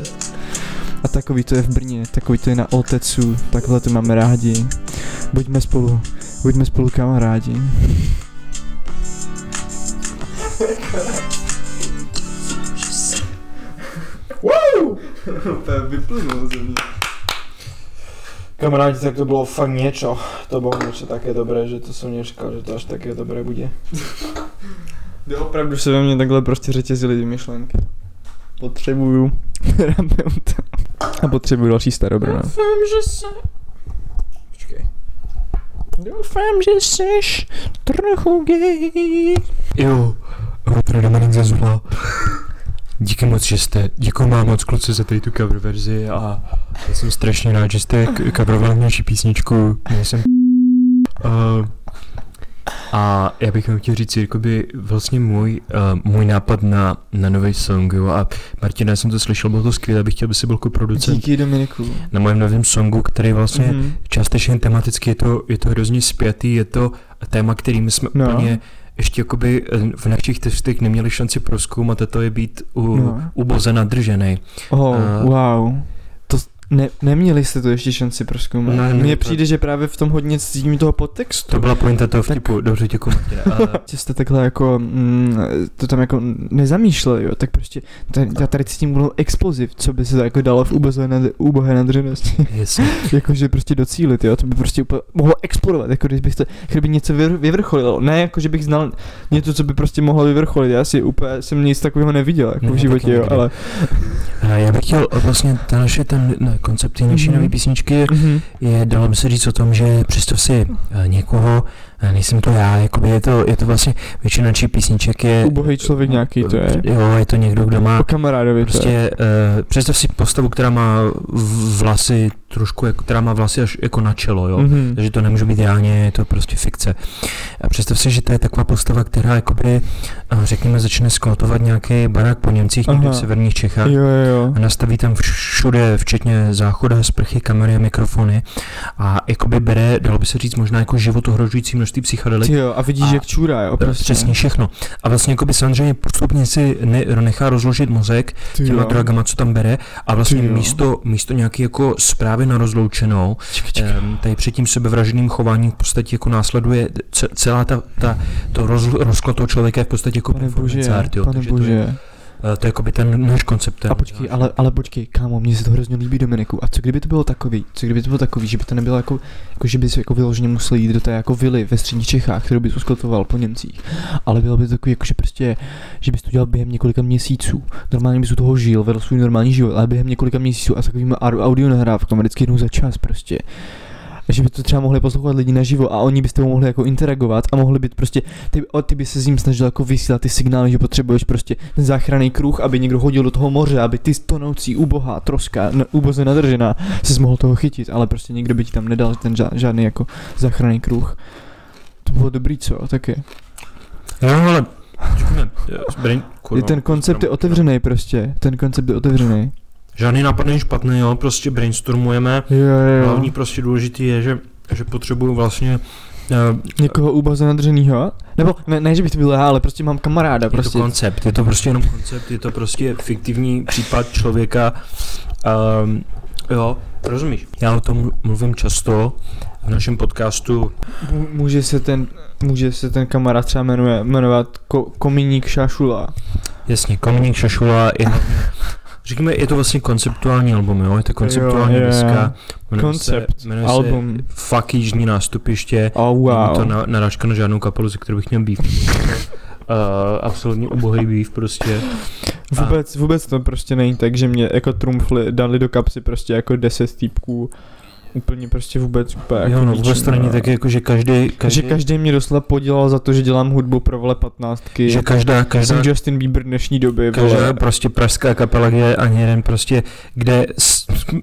[SPEAKER 1] A takový to je v Brně, takový to je na Oltecu, takhle to máme rádi. Buďme spolu, buďme spolu kamarádi. To vyplynul ze mě.
[SPEAKER 2] Kamarádi, tak to bylo fakt něco. To bylo něco také dobré, že to jsem nečekal, že to až také dobré bude.
[SPEAKER 1] Jde opravdu se ve mně takhle prostě řetězily ty myšlenky. Potřebuju terapeuta. A potřebuju další starobrno.
[SPEAKER 2] Doufám, že se... Počkej.
[SPEAKER 1] Doufám, že jsi trochu gay.
[SPEAKER 2] Jo, Petr Dominik Zazula. Díky moc, že jste, děkuji vám moc kluci za tady tu cover verzi a já jsem strašně rád, že jste coverovali naši písničku, já jsem uh, a já bych vám chtěl říct, jakoby vlastně můj, uh, můj nápad na, na nový song, jo, a Martina, já jsem to slyšel, bylo to skvělé, bych chtěl, aby si byl jako producent
[SPEAKER 1] Díky Dominiku.
[SPEAKER 2] na mém novém songu, který vlastně
[SPEAKER 1] Mhm.
[SPEAKER 2] částečně tematicky je to, je to hrozně spjatý, je to téma, který my jsme
[SPEAKER 1] no.
[SPEAKER 2] úplně ještě jakoby eh, v našich testech neměli šanci proskoumat a to je být u,
[SPEAKER 1] No.
[SPEAKER 2] uboze nadržený.
[SPEAKER 1] Oh,
[SPEAKER 2] Eh.
[SPEAKER 1] wow. Ne, neměli jste to ještě šanci proskoumat.
[SPEAKER 2] Ne,
[SPEAKER 1] Mně
[SPEAKER 2] to-
[SPEAKER 1] přijde, že právě v tom hodně cítím toho podtextu.
[SPEAKER 2] To byla pointa toho
[SPEAKER 1] Tak-
[SPEAKER 2] vtipu, dobře děkuji
[SPEAKER 1] že jste takhle jako, mm, to tam jako nezamýšleli, jo, tak prostě tady, já tady cítím úplnou exploziv, co by se to jako dalo v ubohé, nad, ubohé nadřenosti,
[SPEAKER 2] jasně.
[SPEAKER 1] jakože prostě docílit, jo, to by prostě úplně mohlo explodovat, jako kdybyste, kdyby něco vyvr, vyvrcholilo, ne jako, že bych znal něco, co by prostě mohlo vyvrcholit, já si úplně jsem nic takového neviděl, jako
[SPEAKER 2] Ne,
[SPEAKER 1] v životě, jo, ale,
[SPEAKER 2] já bych chtěl vlastně ta naše, ten ne, koncept té naší
[SPEAKER 1] Mhm.
[SPEAKER 2] nové písničky je,
[SPEAKER 1] mhm.
[SPEAKER 2] je, dalo by se říct o tom, že představ si eh, někoho, nejsem to já, jakoby je to, je to vlastně, většina našich písniček je...
[SPEAKER 1] ubohý člověk nějaký to je,
[SPEAKER 2] Jo, je to někdo, kdo má
[SPEAKER 1] o kamarádovi
[SPEAKER 2] Prostě uh, představ si postavu, která má vlasy trošku, jako, která má vlasy až jako na čelo, jo.
[SPEAKER 1] Mhm.
[SPEAKER 2] Takže to nemůže být reálně, je to prostě fikce. A představ si, že to je taková postava, která jakoby, eh, řekněme, začne skotovat nějaký barák po Němcích někde v severních Čechách.
[SPEAKER 1] jo, jo, jo,
[SPEAKER 2] A nastaví tam všude, včetně záchoda, sprchy, kamery a mikrofony. A jakoby bere, dalo by se říct, možná jako život ohrožující množství psychedelik.
[SPEAKER 1] Ty jo, a vidíš,
[SPEAKER 2] A-
[SPEAKER 1] jak čůrá, jo, prostě,
[SPEAKER 2] Přesně všechno. A vlastně jakoby samozřejmě postupně si ne, nechá rozložit mozek
[SPEAKER 1] Ty
[SPEAKER 2] těma
[SPEAKER 1] jo.
[SPEAKER 2] drogama, co tam bere a vlastně místo, místo nějaký jako zprávy na rozloučenou,
[SPEAKER 1] čekaj.
[SPEAKER 2] um, tady před tím sebevražedným chováním v podstatě jako následuje ce- celá ta, ta to roz, rozklad toho člověka je v podstatě jako
[SPEAKER 1] Pane bože,
[SPEAKER 2] jo,
[SPEAKER 1] pane
[SPEAKER 2] takže to je,
[SPEAKER 1] bože.
[SPEAKER 2] To je jako by ten náš koncept.
[SPEAKER 1] A počkej, ale, ale počkej, kámo, mně se to hrozně líbí Dominiku. A co kdyby to bylo takový, co kdyby to bylo takový, že by to nebylo jako, jako že bys jako vyloženě musel jít do té jako vily ve středních Čechách, kterou bys usklotoval po Němcích. Ale bylo by to takový, jako že prostě, že bys to dělal během několika měsíců. Normálně bys u toho žil, vedl svůj normální život, ale během několika měsíců a takovým audio nahrávkami vždycky jednou za čas prostě. Že by to třeba mohli poslouchat lidi naživo a oni by s tebou mohli jako interagovat a mohli být prostě, ty, o, ty by se s ním snažil jako vysílat ty signály, že potřebuješ prostě ten záchranný kruh, aby někdo hodil do toho moře, aby ty stonoucí ubohá troska, n- uboze nadržená, se mohl toho chytit, ale prostě někdo by ti tam nedal ten ža- žádný jako záchranný kruh. To bylo dobrý, co? Taky.
[SPEAKER 2] Jo, ale... Řekněme, brain,
[SPEAKER 1] Je ten koncept je otevřený prostě, ten koncept je otevřený.
[SPEAKER 2] Žádný nápad není špatný, jo, prostě brainstormujeme.
[SPEAKER 1] Jo, jo,
[SPEAKER 2] Hlavní prostě důležitý je, že, že potřebuju vlastně uh,
[SPEAKER 1] Někoho úboze nadrženýho? Nebo ne, ne, že bych to byl já, ale prostě mám kamaráda,
[SPEAKER 2] je
[SPEAKER 1] prostě.
[SPEAKER 2] to koncept, je to prostě jenom koncept, je to prostě fiktivní případ člověka. Um, jo, rozumíš? Já o tom mluvím často v našem podcastu.
[SPEAKER 1] Mů- Může se ten, může se ten kamarád třeba jmenuje, jmenovat ko, Komíník Šašula.
[SPEAKER 2] Jasně, Komuník Šašula je Říkáme, je to vlastně konceptuální album, jo? Je to konceptuální
[SPEAKER 1] Jo,
[SPEAKER 2] deska. Jmenuje
[SPEAKER 1] Koncept, album.
[SPEAKER 2] Se Fuck jižní nástupiště.
[SPEAKER 1] Oh,
[SPEAKER 2] Wow. Není to na, narážka na žádnou kapelu, ze kterou bych měl býv. Uh, absolutně ubohý býv prostě.
[SPEAKER 1] Vůbec, vůbec to prostě není tak, že mě jako trumfli, dali do kapsy prostě jako 10 týpků. Úplně prostě vůbec úplně jako
[SPEAKER 2] jo, no, vůbec to není tak jako, že každý, každý,
[SPEAKER 1] Že každý mě doslova podělal za to, že dělám hudbu pro vole patnáctky.
[SPEAKER 2] že každá, každá,
[SPEAKER 1] Jsem Justin Bieber dnešní doby,
[SPEAKER 2] každá
[SPEAKER 1] vole.
[SPEAKER 2] prostě pražská kapela, kde ani jeden prostě, kde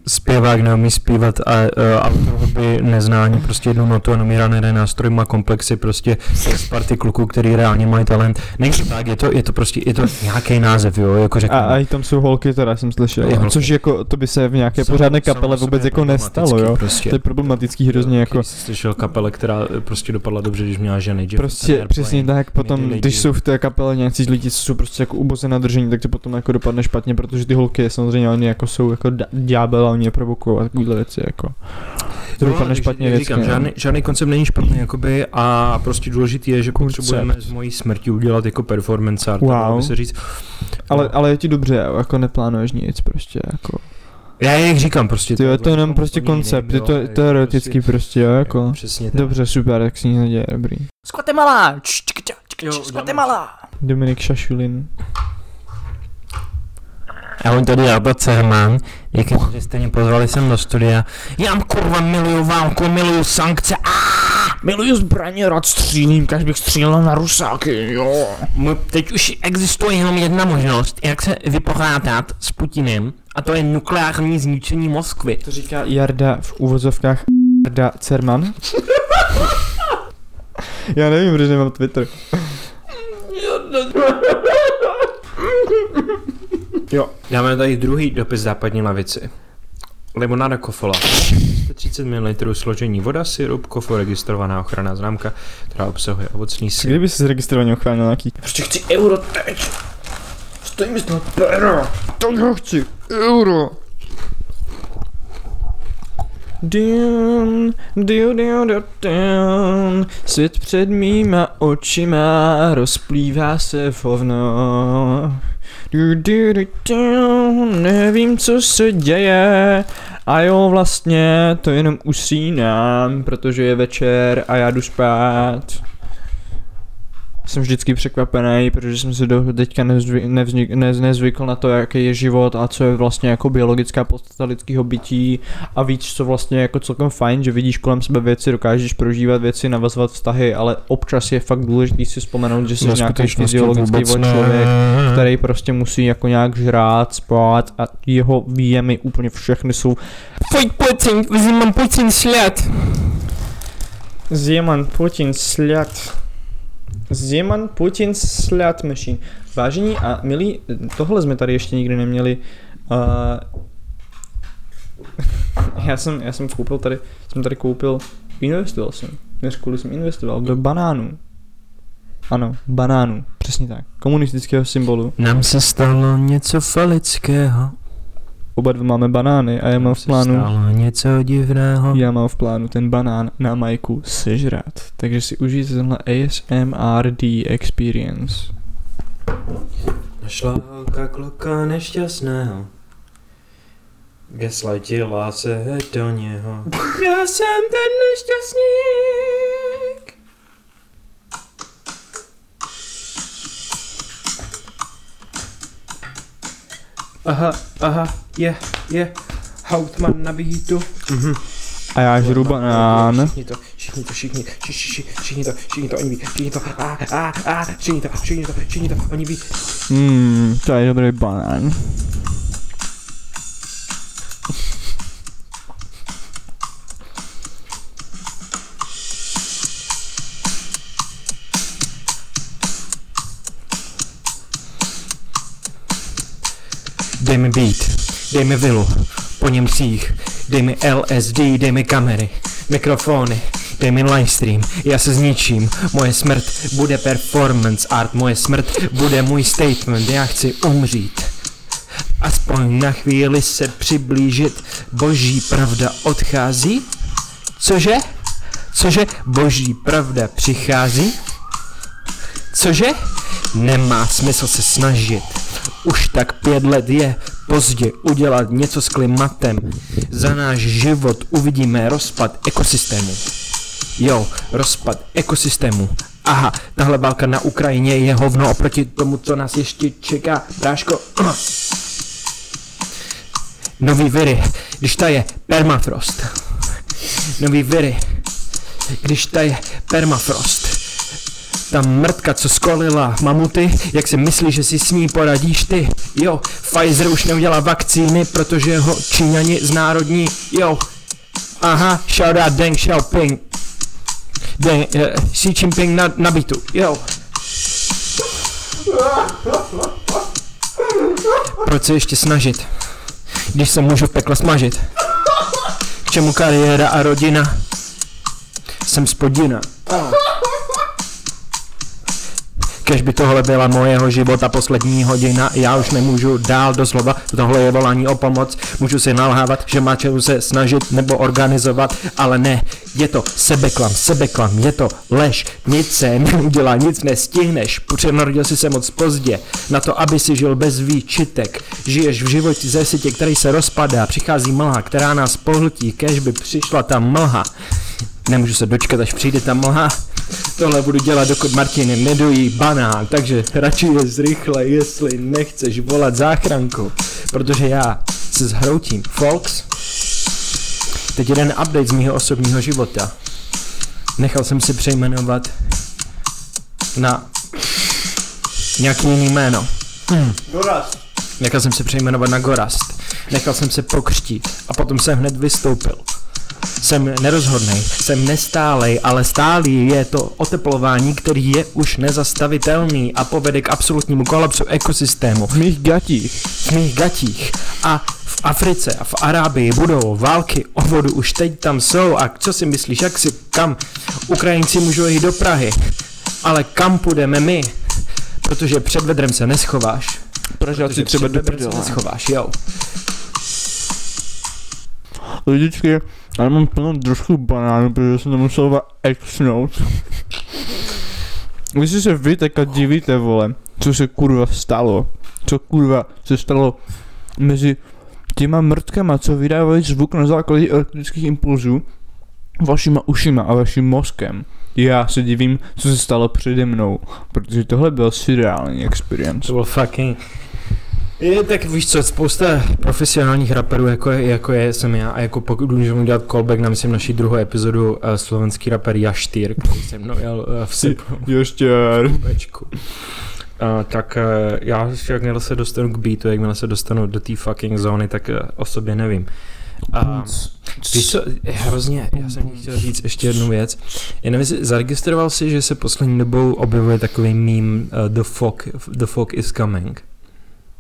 [SPEAKER 2] zpěvák neumí zpívat a uh, autor hudby nezná ani prostě jednu notu a nomírá na jeden nástroj, má komplexy prostě z party kluků, který reálně mají talent. Není to tak, je to, je to prostě, je to nějaký název, jo, jako
[SPEAKER 1] A,
[SPEAKER 2] řekněme.
[SPEAKER 1] a i tam jsou holky, teda jsem slyšel.
[SPEAKER 2] Holky.
[SPEAKER 1] Což jako, to by se v nějaké pořádné kapele vůbec jako nestalo, jo.
[SPEAKER 2] Prostě.
[SPEAKER 1] To je problematický hrozně jako.
[SPEAKER 2] Když jsi slyšel kapele, která eh, prostě dopadla dobře, když měla ženy. Jeff
[SPEAKER 1] Prostě
[SPEAKER 2] Airplane.
[SPEAKER 1] přesně tak, potom, když jsou v té kapele nějací lidi, co jsou prostě jako uboze nadržení, tak to potom jako dopadne špatně, protože ty holky samozřejmě oni jako jsou jako ďábel a oni je provokují a takovýhle věci jako. To
[SPEAKER 2] No,
[SPEAKER 1] dopadne špatně vždycky.
[SPEAKER 2] říkám,
[SPEAKER 1] no.
[SPEAKER 2] žádný, žádný koncept není špatný jakoby a prostě důležitý je, že
[SPEAKER 1] Koncept.
[SPEAKER 2] potřebujeme z mojí smrti udělat jako performance art,
[SPEAKER 1] Wow.
[SPEAKER 2] se říct.
[SPEAKER 1] Ale, ale je ti dobře, jako neplánuješ nic prostě jako.
[SPEAKER 2] Já jak říkám prostě.
[SPEAKER 1] Ty jo, je to jenom
[SPEAKER 2] úplně
[SPEAKER 1] prostě koncept, je to
[SPEAKER 2] je
[SPEAKER 1] teoreticky prostě, jo, jako.
[SPEAKER 2] Přesně tak.
[SPEAKER 1] Dobře, super, tak si nic neděje, dobrý.
[SPEAKER 4] Z Guatemala! Č, z
[SPEAKER 2] dáme.
[SPEAKER 4] Guatemala!
[SPEAKER 1] Dominik Šašulin.
[SPEAKER 2] Ahoj, tady je Abba Cerman. Díky, že jste mě pozvali sem do studia. Já kurva miluju válku, miluju sankce. A
[SPEAKER 4] Miluju zbraně, rád střílím, kaž bych střílel na rusáky, jo.
[SPEAKER 2] teď už existuje jenom jedna možnost, jak se vypořádat s Putinem, a to je nukleární zničení Moskvy.
[SPEAKER 1] To říká Jarda v úvozovkách Jarda Cerman. Já nevím, protože nemám Twitter. Jo.
[SPEAKER 2] Dáme tady druhý dopis západní lavici. Limonáda kofola. 130 ml složení voda, syrup, kofo, registrovaná ochranná známka, která obsahuje ovocný syrup.
[SPEAKER 1] Kdyby se zaregistrovaně ochránil nějaký.
[SPEAKER 4] Prostě chci euro teď. Stojí mi to pero.
[SPEAKER 1] To já chci. Euro. Dun, du, du, du, dun. Svět před mýma očima rozplývá se hovno. Du, du, du, du, nevím, co se děje. A jo, vlastně to jenom usínám, protože je večer a já jdu spát. Jsem vždycky překvapený, protože jsem se do teďka nezvy, nevznik, ne, nezvykl na to, jaký je život a co je vlastně jako biologická podstata lidského bytí a víc, co vlastně jako celkem fajn, že vidíš kolem sebe věci, dokážeš prožívat věci, navazovat vztahy, ale občas je fakt důležitý si vzpomenout, že jsi nějaký fyziologický člověk, který prostě musí jako nějak žrát, spát a jeho výjemy úplně všechny jsou
[SPEAKER 2] Pojď Putin, Zeman Putin sled.
[SPEAKER 1] Zeman Putin slad. Zeman Putin slad machine. Vážení a milí, tohle jsme tady ještě nikdy neměli. Uh, já jsem, já jsem koupil tady, jsem tady koupil, investoval jsem, dnes kvůli jsem investoval do banánů. Ano, banánů, přesně tak. Komunistického symbolu.
[SPEAKER 2] Nám se stalo něco falického.
[SPEAKER 1] Oba dva máme banány a já mám v plánu,
[SPEAKER 2] něco divného.
[SPEAKER 1] já mám v plánu ten banán na majku sežrat. Takže si užijte tenhle ASMRD experience.
[SPEAKER 2] Našla holka kluka nešťastného. Gaslightila se do něho. Já jsem ten nešťastník. Aha, aha, je, je. Hautman na beatu. Mhm.
[SPEAKER 1] A já žru banán.
[SPEAKER 2] Všichni to, všichni to, všichni, všichni, všichni, všichni to, všichni to, oni ví, všichni to, a, a, a, všichni to, všichni to, všichni to, oni ví.
[SPEAKER 1] Hmm, to je dobrý banán.
[SPEAKER 2] Dej mi beat, dej mi vilu, po Němcích, dej mi LSD, dej mi kamery, mikrofony, dej mi livestream, já se zničím, moje smrt bude performance art, moje smrt bude můj statement, já chci umřít. Aspoň na chvíli se přiblížit, boží pravda odchází? Cože? Cože boží pravda přichází? Cože? Nemá smysl se snažit. Už tak pět let je pozdě udělat něco s klimatem. Za náš život uvidíme rozpad ekosystému. Jo, rozpad ekosystému. Aha, tahle válka na Ukrajině je hovno oproti tomu, co nás ještě čeká. Bráško, nový viry, když ta je permafrost. Nový viry, když ta je permafrost. Ta mrtka, co skolila mamuty, jak si myslíš, že si s ní poradíš ty? Jo, Pfizer už neudělá vakcíny, protože ho Číňani znárodní. Jo, aha, shout out Deng Xiaoping. Deng, uh, Xi Jinping na, na bitu, jo. Proč se ještě snažit, když se můžu v pekle smažit? K čemu kariéra a rodina? Jsem spodina. Kež by tohle byla mojeho života poslední hodina, já už nemůžu dál doslova, tohle je volání o pomoc, můžu si nalhávat, že má čemu se snažit nebo organizovat, ale ne, je to sebeklam, sebeklam, je to lež, nic se neudělá, nic nestihneš, narodil si se moc pozdě, na to, aby si žil bez výčitek, žiješ v životě ze sítě, který se rozpadá, přichází mlha, která nás pohltí, kež by přišla ta mlha, Nemůžu se dočkat, až přijde ta mlha. Tohle budu dělat, dokud Martin nedojí banán, takže radši je zrychle, jestli nechceš volat záchranku, protože já se zhroutím. Folks, teď jeden update z mého osobního života. Nechal jsem si přejmenovat na nějaký jiný jméno. Hmm.
[SPEAKER 1] Doraz.
[SPEAKER 2] Nechal jsem se přejmenovat na Gorast. Nechal jsem se pokřtít a potom jsem hned vystoupil. Jsem nerozhodný, jsem nestálej, ale stálý je to oteplování, který je už nezastavitelný a povede k absolutnímu kolapsu ekosystému.
[SPEAKER 1] V mých gatích.
[SPEAKER 2] V mých gatích. A v Africe a v Arábii budou války o vodu, už teď tam jsou a co si myslíš, jak si kam? Ukrajinci můžou jít do Prahy, ale kam půjdeme my? Protože před vedrem se neschováš.
[SPEAKER 1] Pražáci třeba do prdele.
[SPEAKER 2] neschováš, jo.
[SPEAKER 1] Lidičky, já mám plnou trošku banánu, protože jsem to musel exnout. Vy si se vy teďka divíte, vole, co se kurva stalo. Co kurva se stalo mezi těma mrtkama, co vydávají zvuk na základě elektrických impulzů, vašima ušima a vaším mozkem. Já se divím, co se stalo přede mnou, protože tohle byl surreální experience.
[SPEAKER 2] To byl fucking... Je, tak víš co, spousta profesionálních raperů, jako je, jako je jsem já, a jako pokud můžeme udělat callback na, myslím, naší druhou epizodu, uh, slovenský rapper Jaštýr, který se mnou jel uh, v Sipu. Bčku. Uh, tak uh, já, jakmile se dostanu k beatu, jakmile se dostanu do té fucking zóny, tak uh, o sobě nevím. Uh, víš co, hrozně, já jsem chtěl říct ještě jednu věc. Já nevím, zaregistroval si, že se poslední dobou objevuje takový meme uh, the, fog, the fog is coming.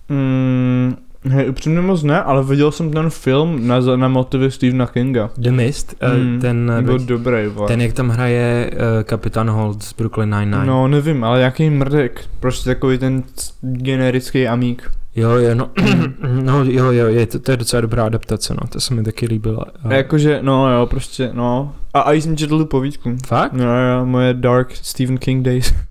[SPEAKER 1] Mm, hej, upřímně moc ne, ale viděl jsem ten film na, na motivy Stephena Kinga.
[SPEAKER 2] The Mist, uh,
[SPEAKER 1] Mm,
[SPEAKER 2] ten, uh,
[SPEAKER 1] Byl dobrý, vole.
[SPEAKER 2] ten, jak tam hraje uh, kapitán Holt z Brooklyn Nine-Nine.
[SPEAKER 1] No, nevím, ale jaký mrdek. Prostě takový ten generický amík.
[SPEAKER 2] Jo, jo, no, no jo, jo, je, to, to je docela dobrá adaptace, no, to se mi taky líbilo.
[SPEAKER 1] A jakože, no jo, prostě, no. A, a jsem četl tu povídku.
[SPEAKER 2] Fakt?
[SPEAKER 1] No jo, moje Dark Stephen King Days.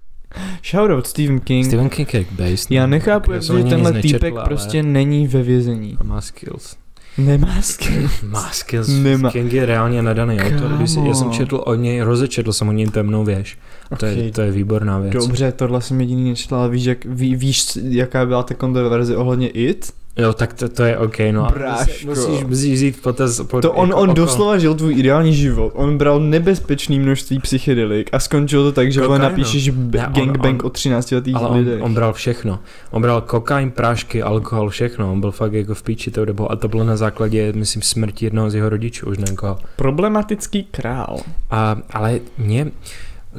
[SPEAKER 1] Shoutout Stephen King.
[SPEAKER 2] Stephen King je based.
[SPEAKER 1] Já nechápu,
[SPEAKER 2] Já
[SPEAKER 1] jak že tenhle týpek
[SPEAKER 2] ale
[SPEAKER 1] prostě není ve vězení.
[SPEAKER 2] Má skills.
[SPEAKER 1] Nemá skill.
[SPEAKER 2] Má skills.
[SPEAKER 1] Nemá.
[SPEAKER 2] King je reálně nadaný autor. Já jsem četl o něj, rozečetl jsem o něj temnou věž. To, je,
[SPEAKER 1] Okej.
[SPEAKER 2] to je výborná věc.
[SPEAKER 1] Dobře, tohle jsem jediný nečetl, ale víš, jak, ví, víš, jaká byla ta kontroverze ohledně IT?
[SPEAKER 2] Jo, tak to, to je OK, no.
[SPEAKER 1] Bráško.
[SPEAKER 2] musí- Musíš, musíš vzít potaz. Pod,
[SPEAKER 1] To on,
[SPEAKER 2] jako
[SPEAKER 1] on
[SPEAKER 2] oko.
[SPEAKER 1] doslova žil tvůj ideální život. On bral nebezpečný množství psychedelik a skončilo to tak, že vole
[SPEAKER 2] Kokainu.
[SPEAKER 1] napíšeš b-
[SPEAKER 2] Ne, on-
[SPEAKER 1] gangbang
[SPEAKER 2] on-
[SPEAKER 1] o 13 letých
[SPEAKER 2] Ale on,
[SPEAKER 1] lidech.
[SPEAKER 2] on bral všechno. On bral kokain, prášky, alkohol, všechno. On byl fakt jako v píči tou dobou. A to bylo na základě, myslím, smrti jednoho z jeho rodičů, už nevím koho.
[SPEAKER 1] Problematický král.
[SPEAKER 2] A, ale mě,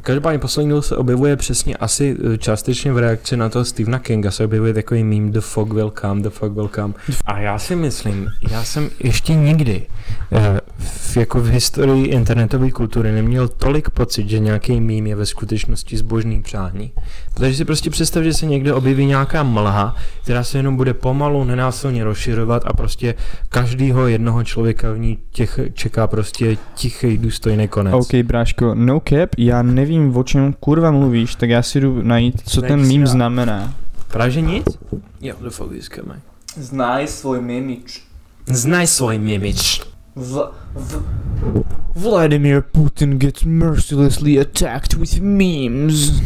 [SPEAKER 2] každopádně poslední se objevuje přesně asi eh, částečně v reakci na toho Stephena Kinga se objevuje takový meme The fog will come, the fog will come. A já si myslím, já jsem ještě nikdy eh, v, jako v historii internetové kultury neměl tolik pocit, že nějaký meme je ve skutečnosti zbožný přání. Protože si prostě představ, že se někde objeví nějaká mlha, která se jenom bude pomalu, nenásilně rozšiřovat a prostě každýho jednoho člověka v ní těch čeká prostě tichý, důstojný konec.
[SPEAKER 1] OK, bráško, no cap, já nevím, o čem kurva mluvíš, tak já si jdu najít, co ten mím
[SPEAKER 2] já.
[SPEAKER 1] znamená.
[SPEAKER 2] Právě že nic? Jo, is coming.
[SPEAKER 1] Znaj svůj mimič.
[SPEAKER 2] Znaj svůj mimič.
[SPEAKER 1] V, v, Vladimir Putin gets mercilessly attacked with memes.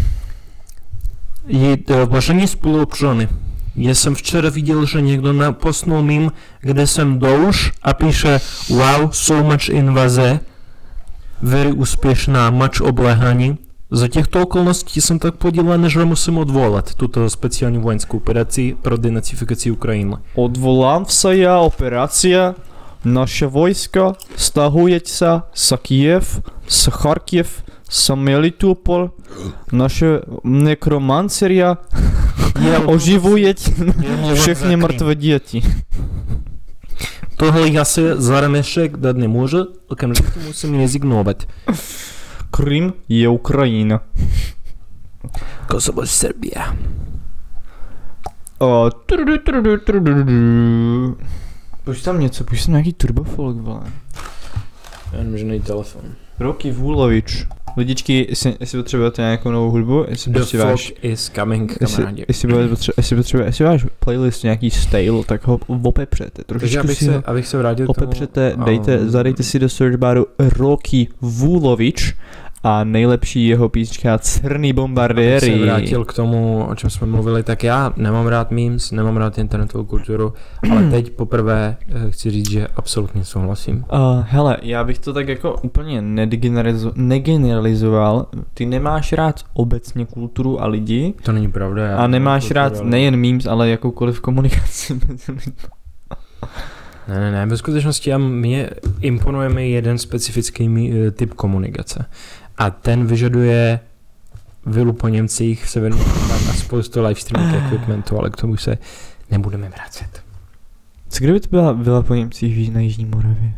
[SPEAKER 3] Je, eh, vážení spoluobčany, já jsem včera viděl, že někdo napostnul mím, kde jsem douš a píše Wow, so much invaze, very úspěšná mač obléhání. Za těchto okolností jsem tak podílený, že musím odvolat tuto speciální vojenskou operaci pro denacifikaci Ukrajiny.
[SPEAKER 1] Odvolám se já operace. Naše vojska stahuje se z Kiev, z Charkiv, z Melitopol. Naše nekromanceria oživuje všechny
[SPEAKER 3] Tohle já se za remešek dát nemůžu, okamžitě musím rezignovat.
[SPEAKER 1] Krym je Ukrajina.
[SPEAKER 2] Kosovo Serbia.
[SPEAKER 1] O, trudu, trudu, trudu, trudu. Pušť tam něco, pušť tam nějaký turbofolk, vole.
[SPEAKER 2] Já nevím, že nejde telefon.
[SPEAKER 1] Roky Vůlovič. Lidičky, jestli, jestli potřebujete nějakou novou hudbu, jestli
[SPEAKER 2] The
[SPEAKER 1] prostě
[SPEAKER 2] fog
[SPEAKER 1] váš,
[SPEAKER 2] is coming,
[SPEAKER 1] jestli,
[SPEAKER 2] kamarádi.
[SPEAKER 1] jestli, jestli potřebuje, jestli váš playlist nějaký style, tak ho opepřete.
[SPEAKER 2] Takže
[SPEAKER 1] Trošičku
[SPEAKER 2] abych
[SPEAKER 1] si
[SPEAKER 2] se,
[SPEAKER 1] ho
[SPEAKER 2] abych se vrátil k tomu...
[SPEAKER 1] opepřete, dejte,
[SPEAKER 2] um,
[SPEAKER 1] zadejte si do search baru Roky Vůlovič a nejlepší jeho písnička Crný
[SPEAKER 2] Abych
[SPEAKER 1] bombardéry.
[SPEAKER 2] se vrátil k tomu, o čem jsme mluvili, tak já nemám rád memes, nemám rád internetovou kulturu, ale teď poprvé eh, chci říct, že absolutně souhlasím.
[SPEAKER 1] Uh, hele, já bych to tak jako úplně negeneralizo- negeneralizoval. Ty nemáš rád obecně kulturu a lidi
[SPEAKER 2] To není pravda. já
[SPEAKER 1] a nemáš
[SPEAKER 2] kulturu,
[SPEAKER 1] rád
[SPEAKER 2] ale-
[SPEAKER 1] nejen memes, ale jakoukoliv komunikaci mezi lidmi.
[SPEAKER 2] Ne, ne, ne, ve skutečnosti já, mě imponuje mi jeden specifický eh, typ komunikace. A ten vyžaduje vilu po Němcích v severním Afrikách a spoustu live streaming equipmentu, ale k tomu se nebudeme vracet.
[SPEAKER 1] Co kdyby to byla vila po Němcích na Jižní Moravě?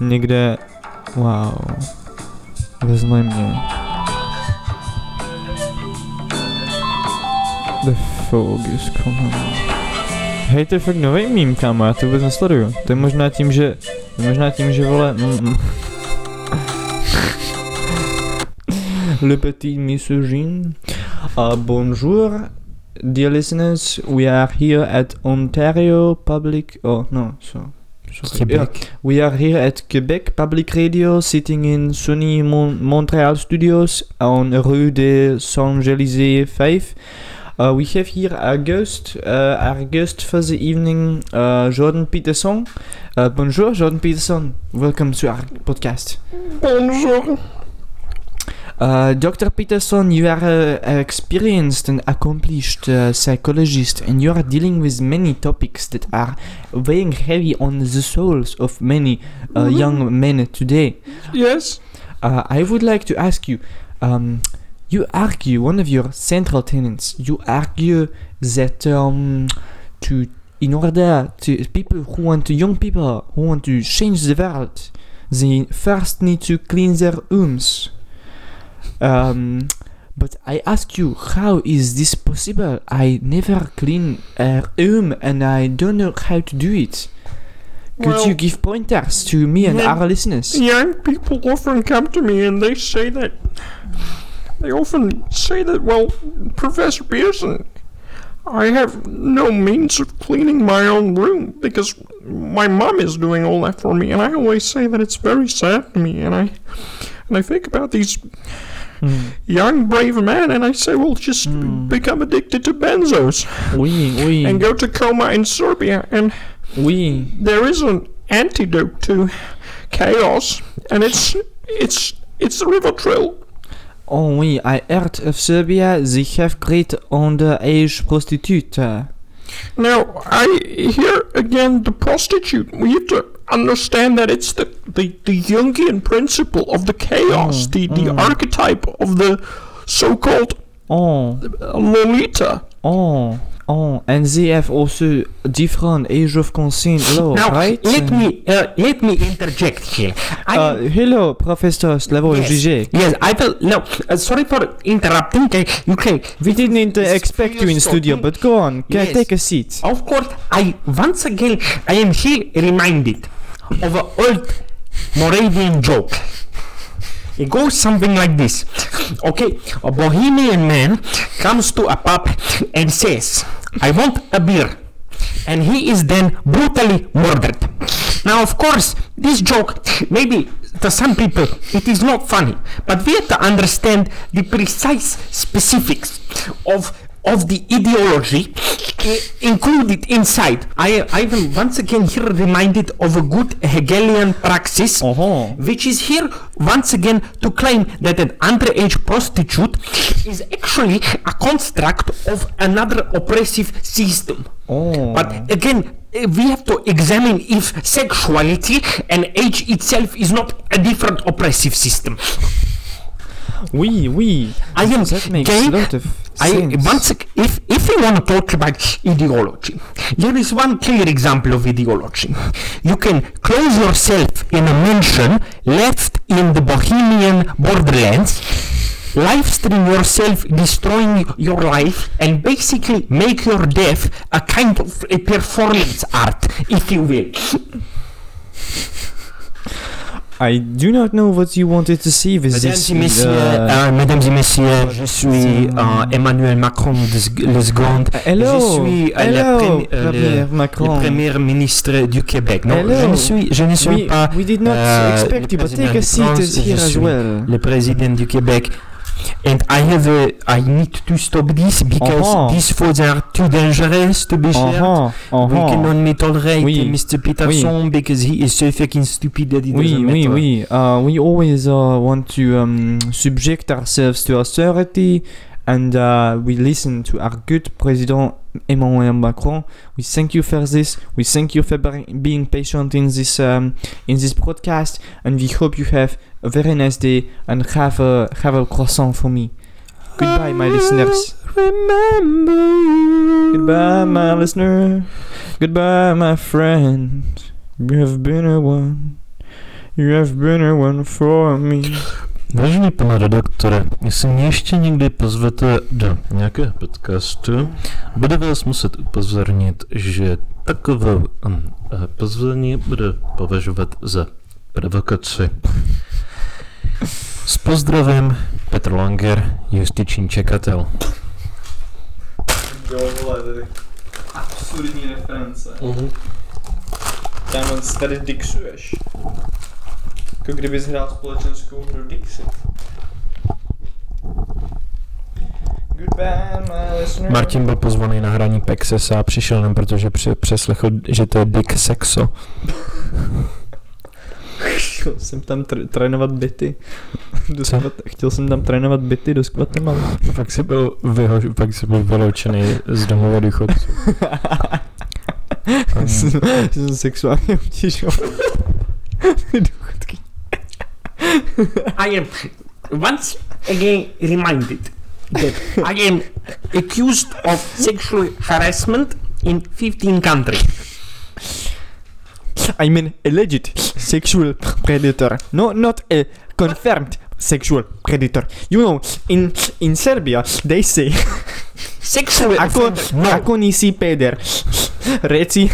[SPEAKER 1] Někde... Wow. Vezme mě. The fog is coming. Fakt nový mím, kámo, já to vůbec nesleduju. To je možná tím, že... To je možná tím, že vole... Mm, mm. Le petit misogyne. Uh, bonjour, dear listeners. We are here at Ontario Public. Oh no, so. sorry. Yeah, we are here at Quebec Public Radio, sitting in sunny Mon- Montreal studios on Rue des Champs-Élysées 5. Uh, we have here our guest, uh, our guest for the evening, uh, Jordan Peterson. Uh, bonjour, Jordan Peterson. Welcome to our podcast.
[SPEAKER 4] Bonjour.
[SPEAKER 1] Uh, Dr. Peterson, you are an experienced and accomplished uh, psychologist, and you are dealing with many topics that are weighing heavy on the souls of many uh, young men today.
[SPEAKER 4] Yes.
[SPEAKER 1] Uh, I would like to ask you. Um, you argue one of your central tenets. You argue that um, to in order to people who want to young people who want to change the world, they first need to clean their homes. Um, but I ask you, how is this possible? I never clean a room and I don't know how to do it. Could
[SPEAKER 5] Well-
[SPEAKER 1] you give pointers to me and our listeners?
[SPEAKER 5] Young people often come to me and they say that they often say that well, Professor Pearson, I have no means of cleaning my own room because my mom is doing all that for me, and I always say that it's very sad to me, and I and I think about these
[SPEAKER 1] Hmm.
[SPEAKER 5] young brave men, and I say, well, just become addicted to benzos
[SPEAKER 1] Oui, oui,
[SPEAKER 5] and go to coma in Serbia, and
[SPEAKER 1] oui.
[SPEAKER 5] there is an antidote to chaos, and it's it's it's the River
[SPEAKER 1] Oh oui, I heard of Serbia, they have great underage prostitute.
[SPEAKER 5] Now I hear again the prostitute. We have to understand that it's the the, the Jungian principle of the chaos,
[SPEAKER 1] Mm,
[SPEAKER 5] the the
[SPEAKER 1] mm.
[SPEAKER 5] archetype of the so-called
[SPEAKER 1] Oh,
[SPEAKER 5] Lolita.
[SPEAKER 1] oh, oh, and they have also different age of consent law,
[SPEAKER 2] Now,
[SPEAKER 1] right?
[SPEAKER 2] let me uh, let me interject here.
[SPEAKER 1] Uh, hello, Professor Slavoj
[SPEAKER 2] Yes.
[SPEAKER 1] Žižek.
[SPEAKER 2] yes, I will. No, uh, sorry for interrupting. Okay, you can.
[SPEAKER 1] We didn't uh, expect you in studio, but go on, can
[SPEAKER 2] Yes.
[SPEAKER 1] take a seat.
[SPEAKER 2] Of course, I once again I am here reminded of an old Moravian joke. It goes something like this. Okay, a Bohemian man comes to a pub and says, I want a beer. And he is then brutally murdered. Now, of course, this joke, maybe to some people it is not funny, but we have to understand the precise specifics of of the ideology included inside. I, I will once again here reminded of a good Hegelian praxis,
[SPEAKER 1] Uh-huh.
[SPEAKER 2] which is here once again to claim that an underage prostitute is actually a construct of another oppressive system.
[SPEAKER 1] Oh.
[SPEAKER 2] But again, eh, we have to examine if sexuality and age itself is not a different oppressive system.
[SPEAKER 1] Oui, oui.
[SPEAKER 2] I am
[SPEAKER 1] That makes
[SPEAKER 2] gay.
[SPEAKER 1] a lot of
[SPEAKER 2] I once if if we want to talk about ideology, there is one clear example of ideology. You can close yourself in a mansion left in the Bohemian borderlands, live stream yourself destroying your life, and basically make your death a kind of a performance art, if you will.
[SPEAKER 1] I do not know what you wanted to see with
[SPEAKER 2] Mesdames
[SPEAKER 1] this.
[SPEAKER 2] et messieurs,
[SPEAKER 1] uh,
[SPEAKER 2] euh, mesdames et messieurs, je suis euh, Emmanuel Macron le second.
[SPEAKER 1] hello,
[SPEAKER 2] je suis euh, le
[SPEAKER 1] Premier
[SPEAKER 2] le-
[SPEAKER 1] Macron.
[SPEAKER 2] Le premier ministre du Québec. Non,
[SPEAKER 1] Hello.
[SPEAKER 2] je ne suis, je ne suis
[SPEAKER 1] we,
[SPEAKER 2] pas
[SPEAKER 1] we did not expect you, but take a seat here as well.
[SPEAKER 2] le président du Québec. And I have a, I need to stop this because
[SPEAKER 1] Uh-huh.
[SPEAKER 2] these foods are too dangerous to be shared.
[SPEAKER 1] Uh-huh,
[SPEAKER 2] We can
[SPEAKER 1] uh-huh.
[SPEAKER 2] only tolerate
[SPEAKER 1] Oui.
[SPEAKER 2] Mr. Peterson because he is so fucking stupid that it
[SPEAKER 1] Oui,
[SPEAKER 2] doesn't
[SPEAKER 1] oui,
[SPEAKER 2] matter.
[SPEAKER 1] oui. Uh, we always uh, want to um, subject ourselves to austerity and uh, we listen to our good President Emmanuel Macron. We thank you for this. We thank you for being patient in this um, in this broadcast, and we hope you have nice day and have a have a croissant for me. Goodbye, my listeners.
[SPEAKER 2] Remember you.
[SPEAKER 1] Goodbye, my listener. Goodbye, my friend. You have been a one. You have been a one for me.
[SPEAKER 3] Vážený pane redaktore, jestli mě ještě někdy pozvete do nějakého podcastu, bude vás muset upozornit, že takové um, eh, pozvání bude považovat za provokaci.
[SPEAKER 5] S pozdravem Petr Langer, justiční čekatel.
[SPEAKER 1] Jo, vole, tady absurdní reference. Tam tady dixuješ. Jako kdybys hrál společenskou hru Dixit. Goodbye, my listener.
[SPEAKER 5] Martin byl pozvaný na hraní Pexesa a přišel nem, protože při- přeslechl, že to je Dick Sexo.
[SPEAKER 1] Chtěl jsem tam tr- trénovat byty. Do skvat- chtěl jsem tam trénovat byty do Guatemala.
[SPEAKER 5] Pak jsi byl, vyho, pak jsi byl vyloučený z domova důchodců.
[SPEAKER 1] Jsem jsem sexuálně obtěžoval. Důchodky.
[SPEAKER 2] I am once again reminded that I am accused of sexual harassment in 15 countries.
[SPEAKER 1] I mean alleged sexual predator. No, not a confirmed sexual predator. You know, in in Serbia they say
[SPEAKER 2] Sexual
[SPEAKER 1] ako,
[SPEAKER 2] no.
[SPEAKER 1] ako nisi peder. Reci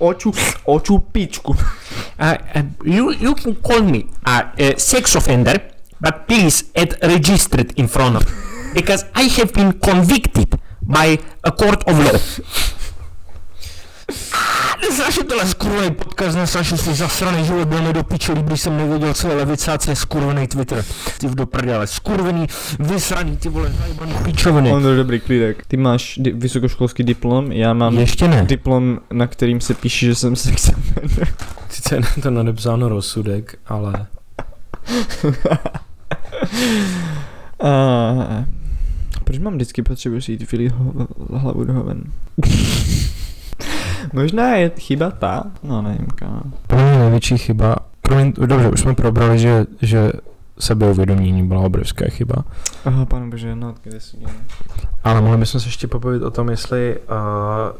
[SPEAKER 1] oču, oču pičku.
[SPEAKER 6] Uh, uh, you, you can call me a uh, sex offender, but please add registered in front of because I have been convicted by a court of law. Nesnáším tohle skurvený podcast, nesnáším si zasraný život, byl mi do piče, když jsem nevěděl, co je levice a co je skurvený Twitter. Ty v do prdele, skurvený, vysraný, ty vole, zajebaný pičoviny.
[SPEAKER 1] Ondro, dobrý klídek. Ty máš di- vysokoškolský diplom, já mám
[SPEAKER 6] Ještě ne.
[SPEAKER 1] diplom, na kterým se píše, že jsem sex offender.
[SPEAKER 2] Sice je na to nadepsáno rozsudek, ale
[SPEAKER 1] A, proč mám vždycky potřebu si jít hlavu do hoven? Možná je chyba ta, no nevím, kámo.
[SPEAKER 2] pro mě největší chyba, kromě, dobře, už jsme probrali, že, že sebeuvědomění byla obrovská chyba,
[SPEAKER 1] Aha, pane bože, no, kde si dělám?
[SPEAKER 2] ale mohli bychom se ještě popovědět o tom, jestli uh,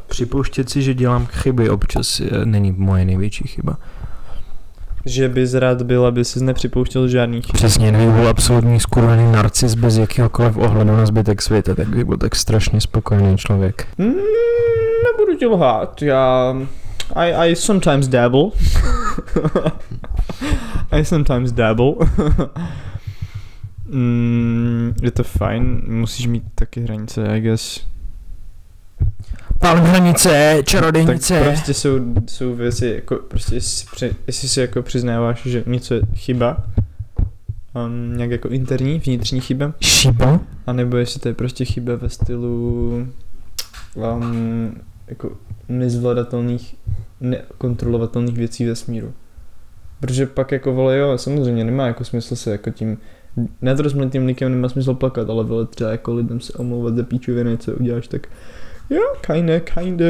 [SPEAKER 2] připouštět si, že dělám chyby občas uh, není moje největší chyba.
[SPEAKER 1] Že bys rád byl, aby jsi nepřipouštěl žádný chyb.
[SPEAKER 2] Přesně, kdyby byl absolutní skurvený narcis bez jakýhokoliv ohledu na zbytek světa, tak by byl tak strašně spokojený člověk.
[SPEAKER 1] Mm, nebudu ti lhát, já... I, I sometimes dabble. I sometimes dabble. mm, je to fajn, musíš mít taky hranice, I guess.
[SPEAKER 6] Pán hranice,
[SPEAKER 1] Tak
[SPEAKER 6] čarodejnice.
[SPEAKER 1] prostě jsou, jsou věci, jako prostě jestli, jestli si jako přiznáváš, že něco je chyba, um, nějak jako interní, vnitřní chyba,
[SPEAKER 6] Šiba?
[SPEAKER 1] anebo jestli to je prostě chyba ve stylu um, jako nezvladatelných, nekontrolovatelných věcí ve smíru. Protože pak jako vole jo, samozřejmě nemá jako smysl se jako tím nedrozmlitým likem nemá smysl plakat, ale vole třeba jako lidem se omlouvat za píčoviny, co uděláš, tak jo, kinda, kinda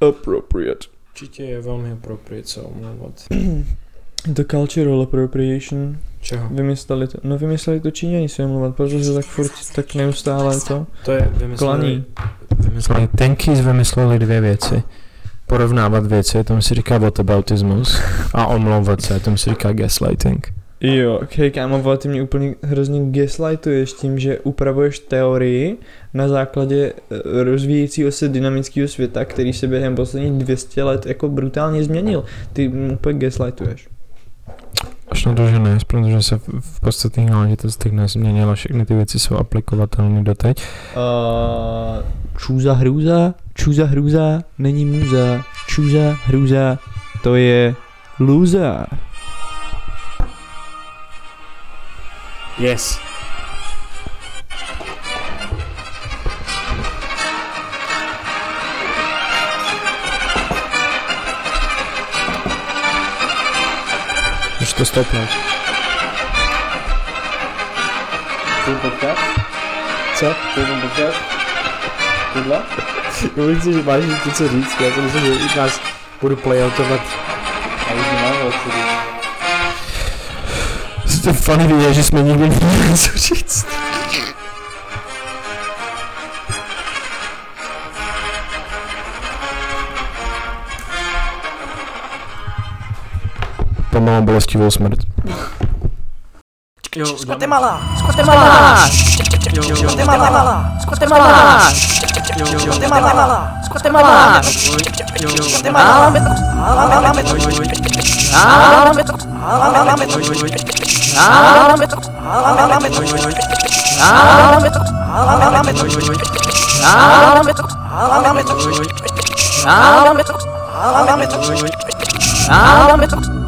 [SPEAKER 1] appropriate.
[SPEAKER 2] Určitě je velmi appropriate se omlouvat.
[SPEAKER 1] The cultural appropriation.
[SPEAKER 2] Čeho?
[SPEAKER 1] Vymysleli to, no vymysleli to Číňani se omlouvat, protože tak furt, tak neustále to
[SPEAKER 2] To je vymysleli,
[SPEAKER 1] klaní.
[SPEAKER 2] vymysleli Tenkis vymysleli dvě věci. Porovnávat věci, tomu se říká whataboutismus a omlouvat se, tomu se říká gaslighting.
[SPEAKER 1] Jo, hej kámo, vole, ty mě úplně hrozně gaslightuješ tím, že upravuješ teorii na základě eh, rozvíjejícího se dynamického světa, který se během posledních 200 let jako brutálně změnil. Ty mě úplně gaslightuješ.
[SPEAKER 2] Až na to, že ne, protože se v, podstatných náležitostech nezměnilo, všechny ty věci jsou aplikovatelné doteď.
[SPEAKER 1] Uh, čůza hrůza, čůza hrůza, není můza, čůza hrůza, to je loser.
[SPEAKER 2] Yes. Už to stopnout.
[SPEAKER 1] Tvůj podcast? Co? Tvůj podcast? Tohle?
[SPEAKER 2] Jo, myslím, že máš něco říct, já si myslím, že i nás budu playoutovat.
[SPEAKER 1] A už nemám co říct.
[SPEAKER 2] To je funny vidět, že jsme nikdy neměli něco říct. Pomalou bolestivou smrt.
[SPEAKER 6] Jo,
[SPEAKER 4] Guatemala! Guatemala! Guatemala! Guatemala! Guatemala! Guatemala! Guatemala!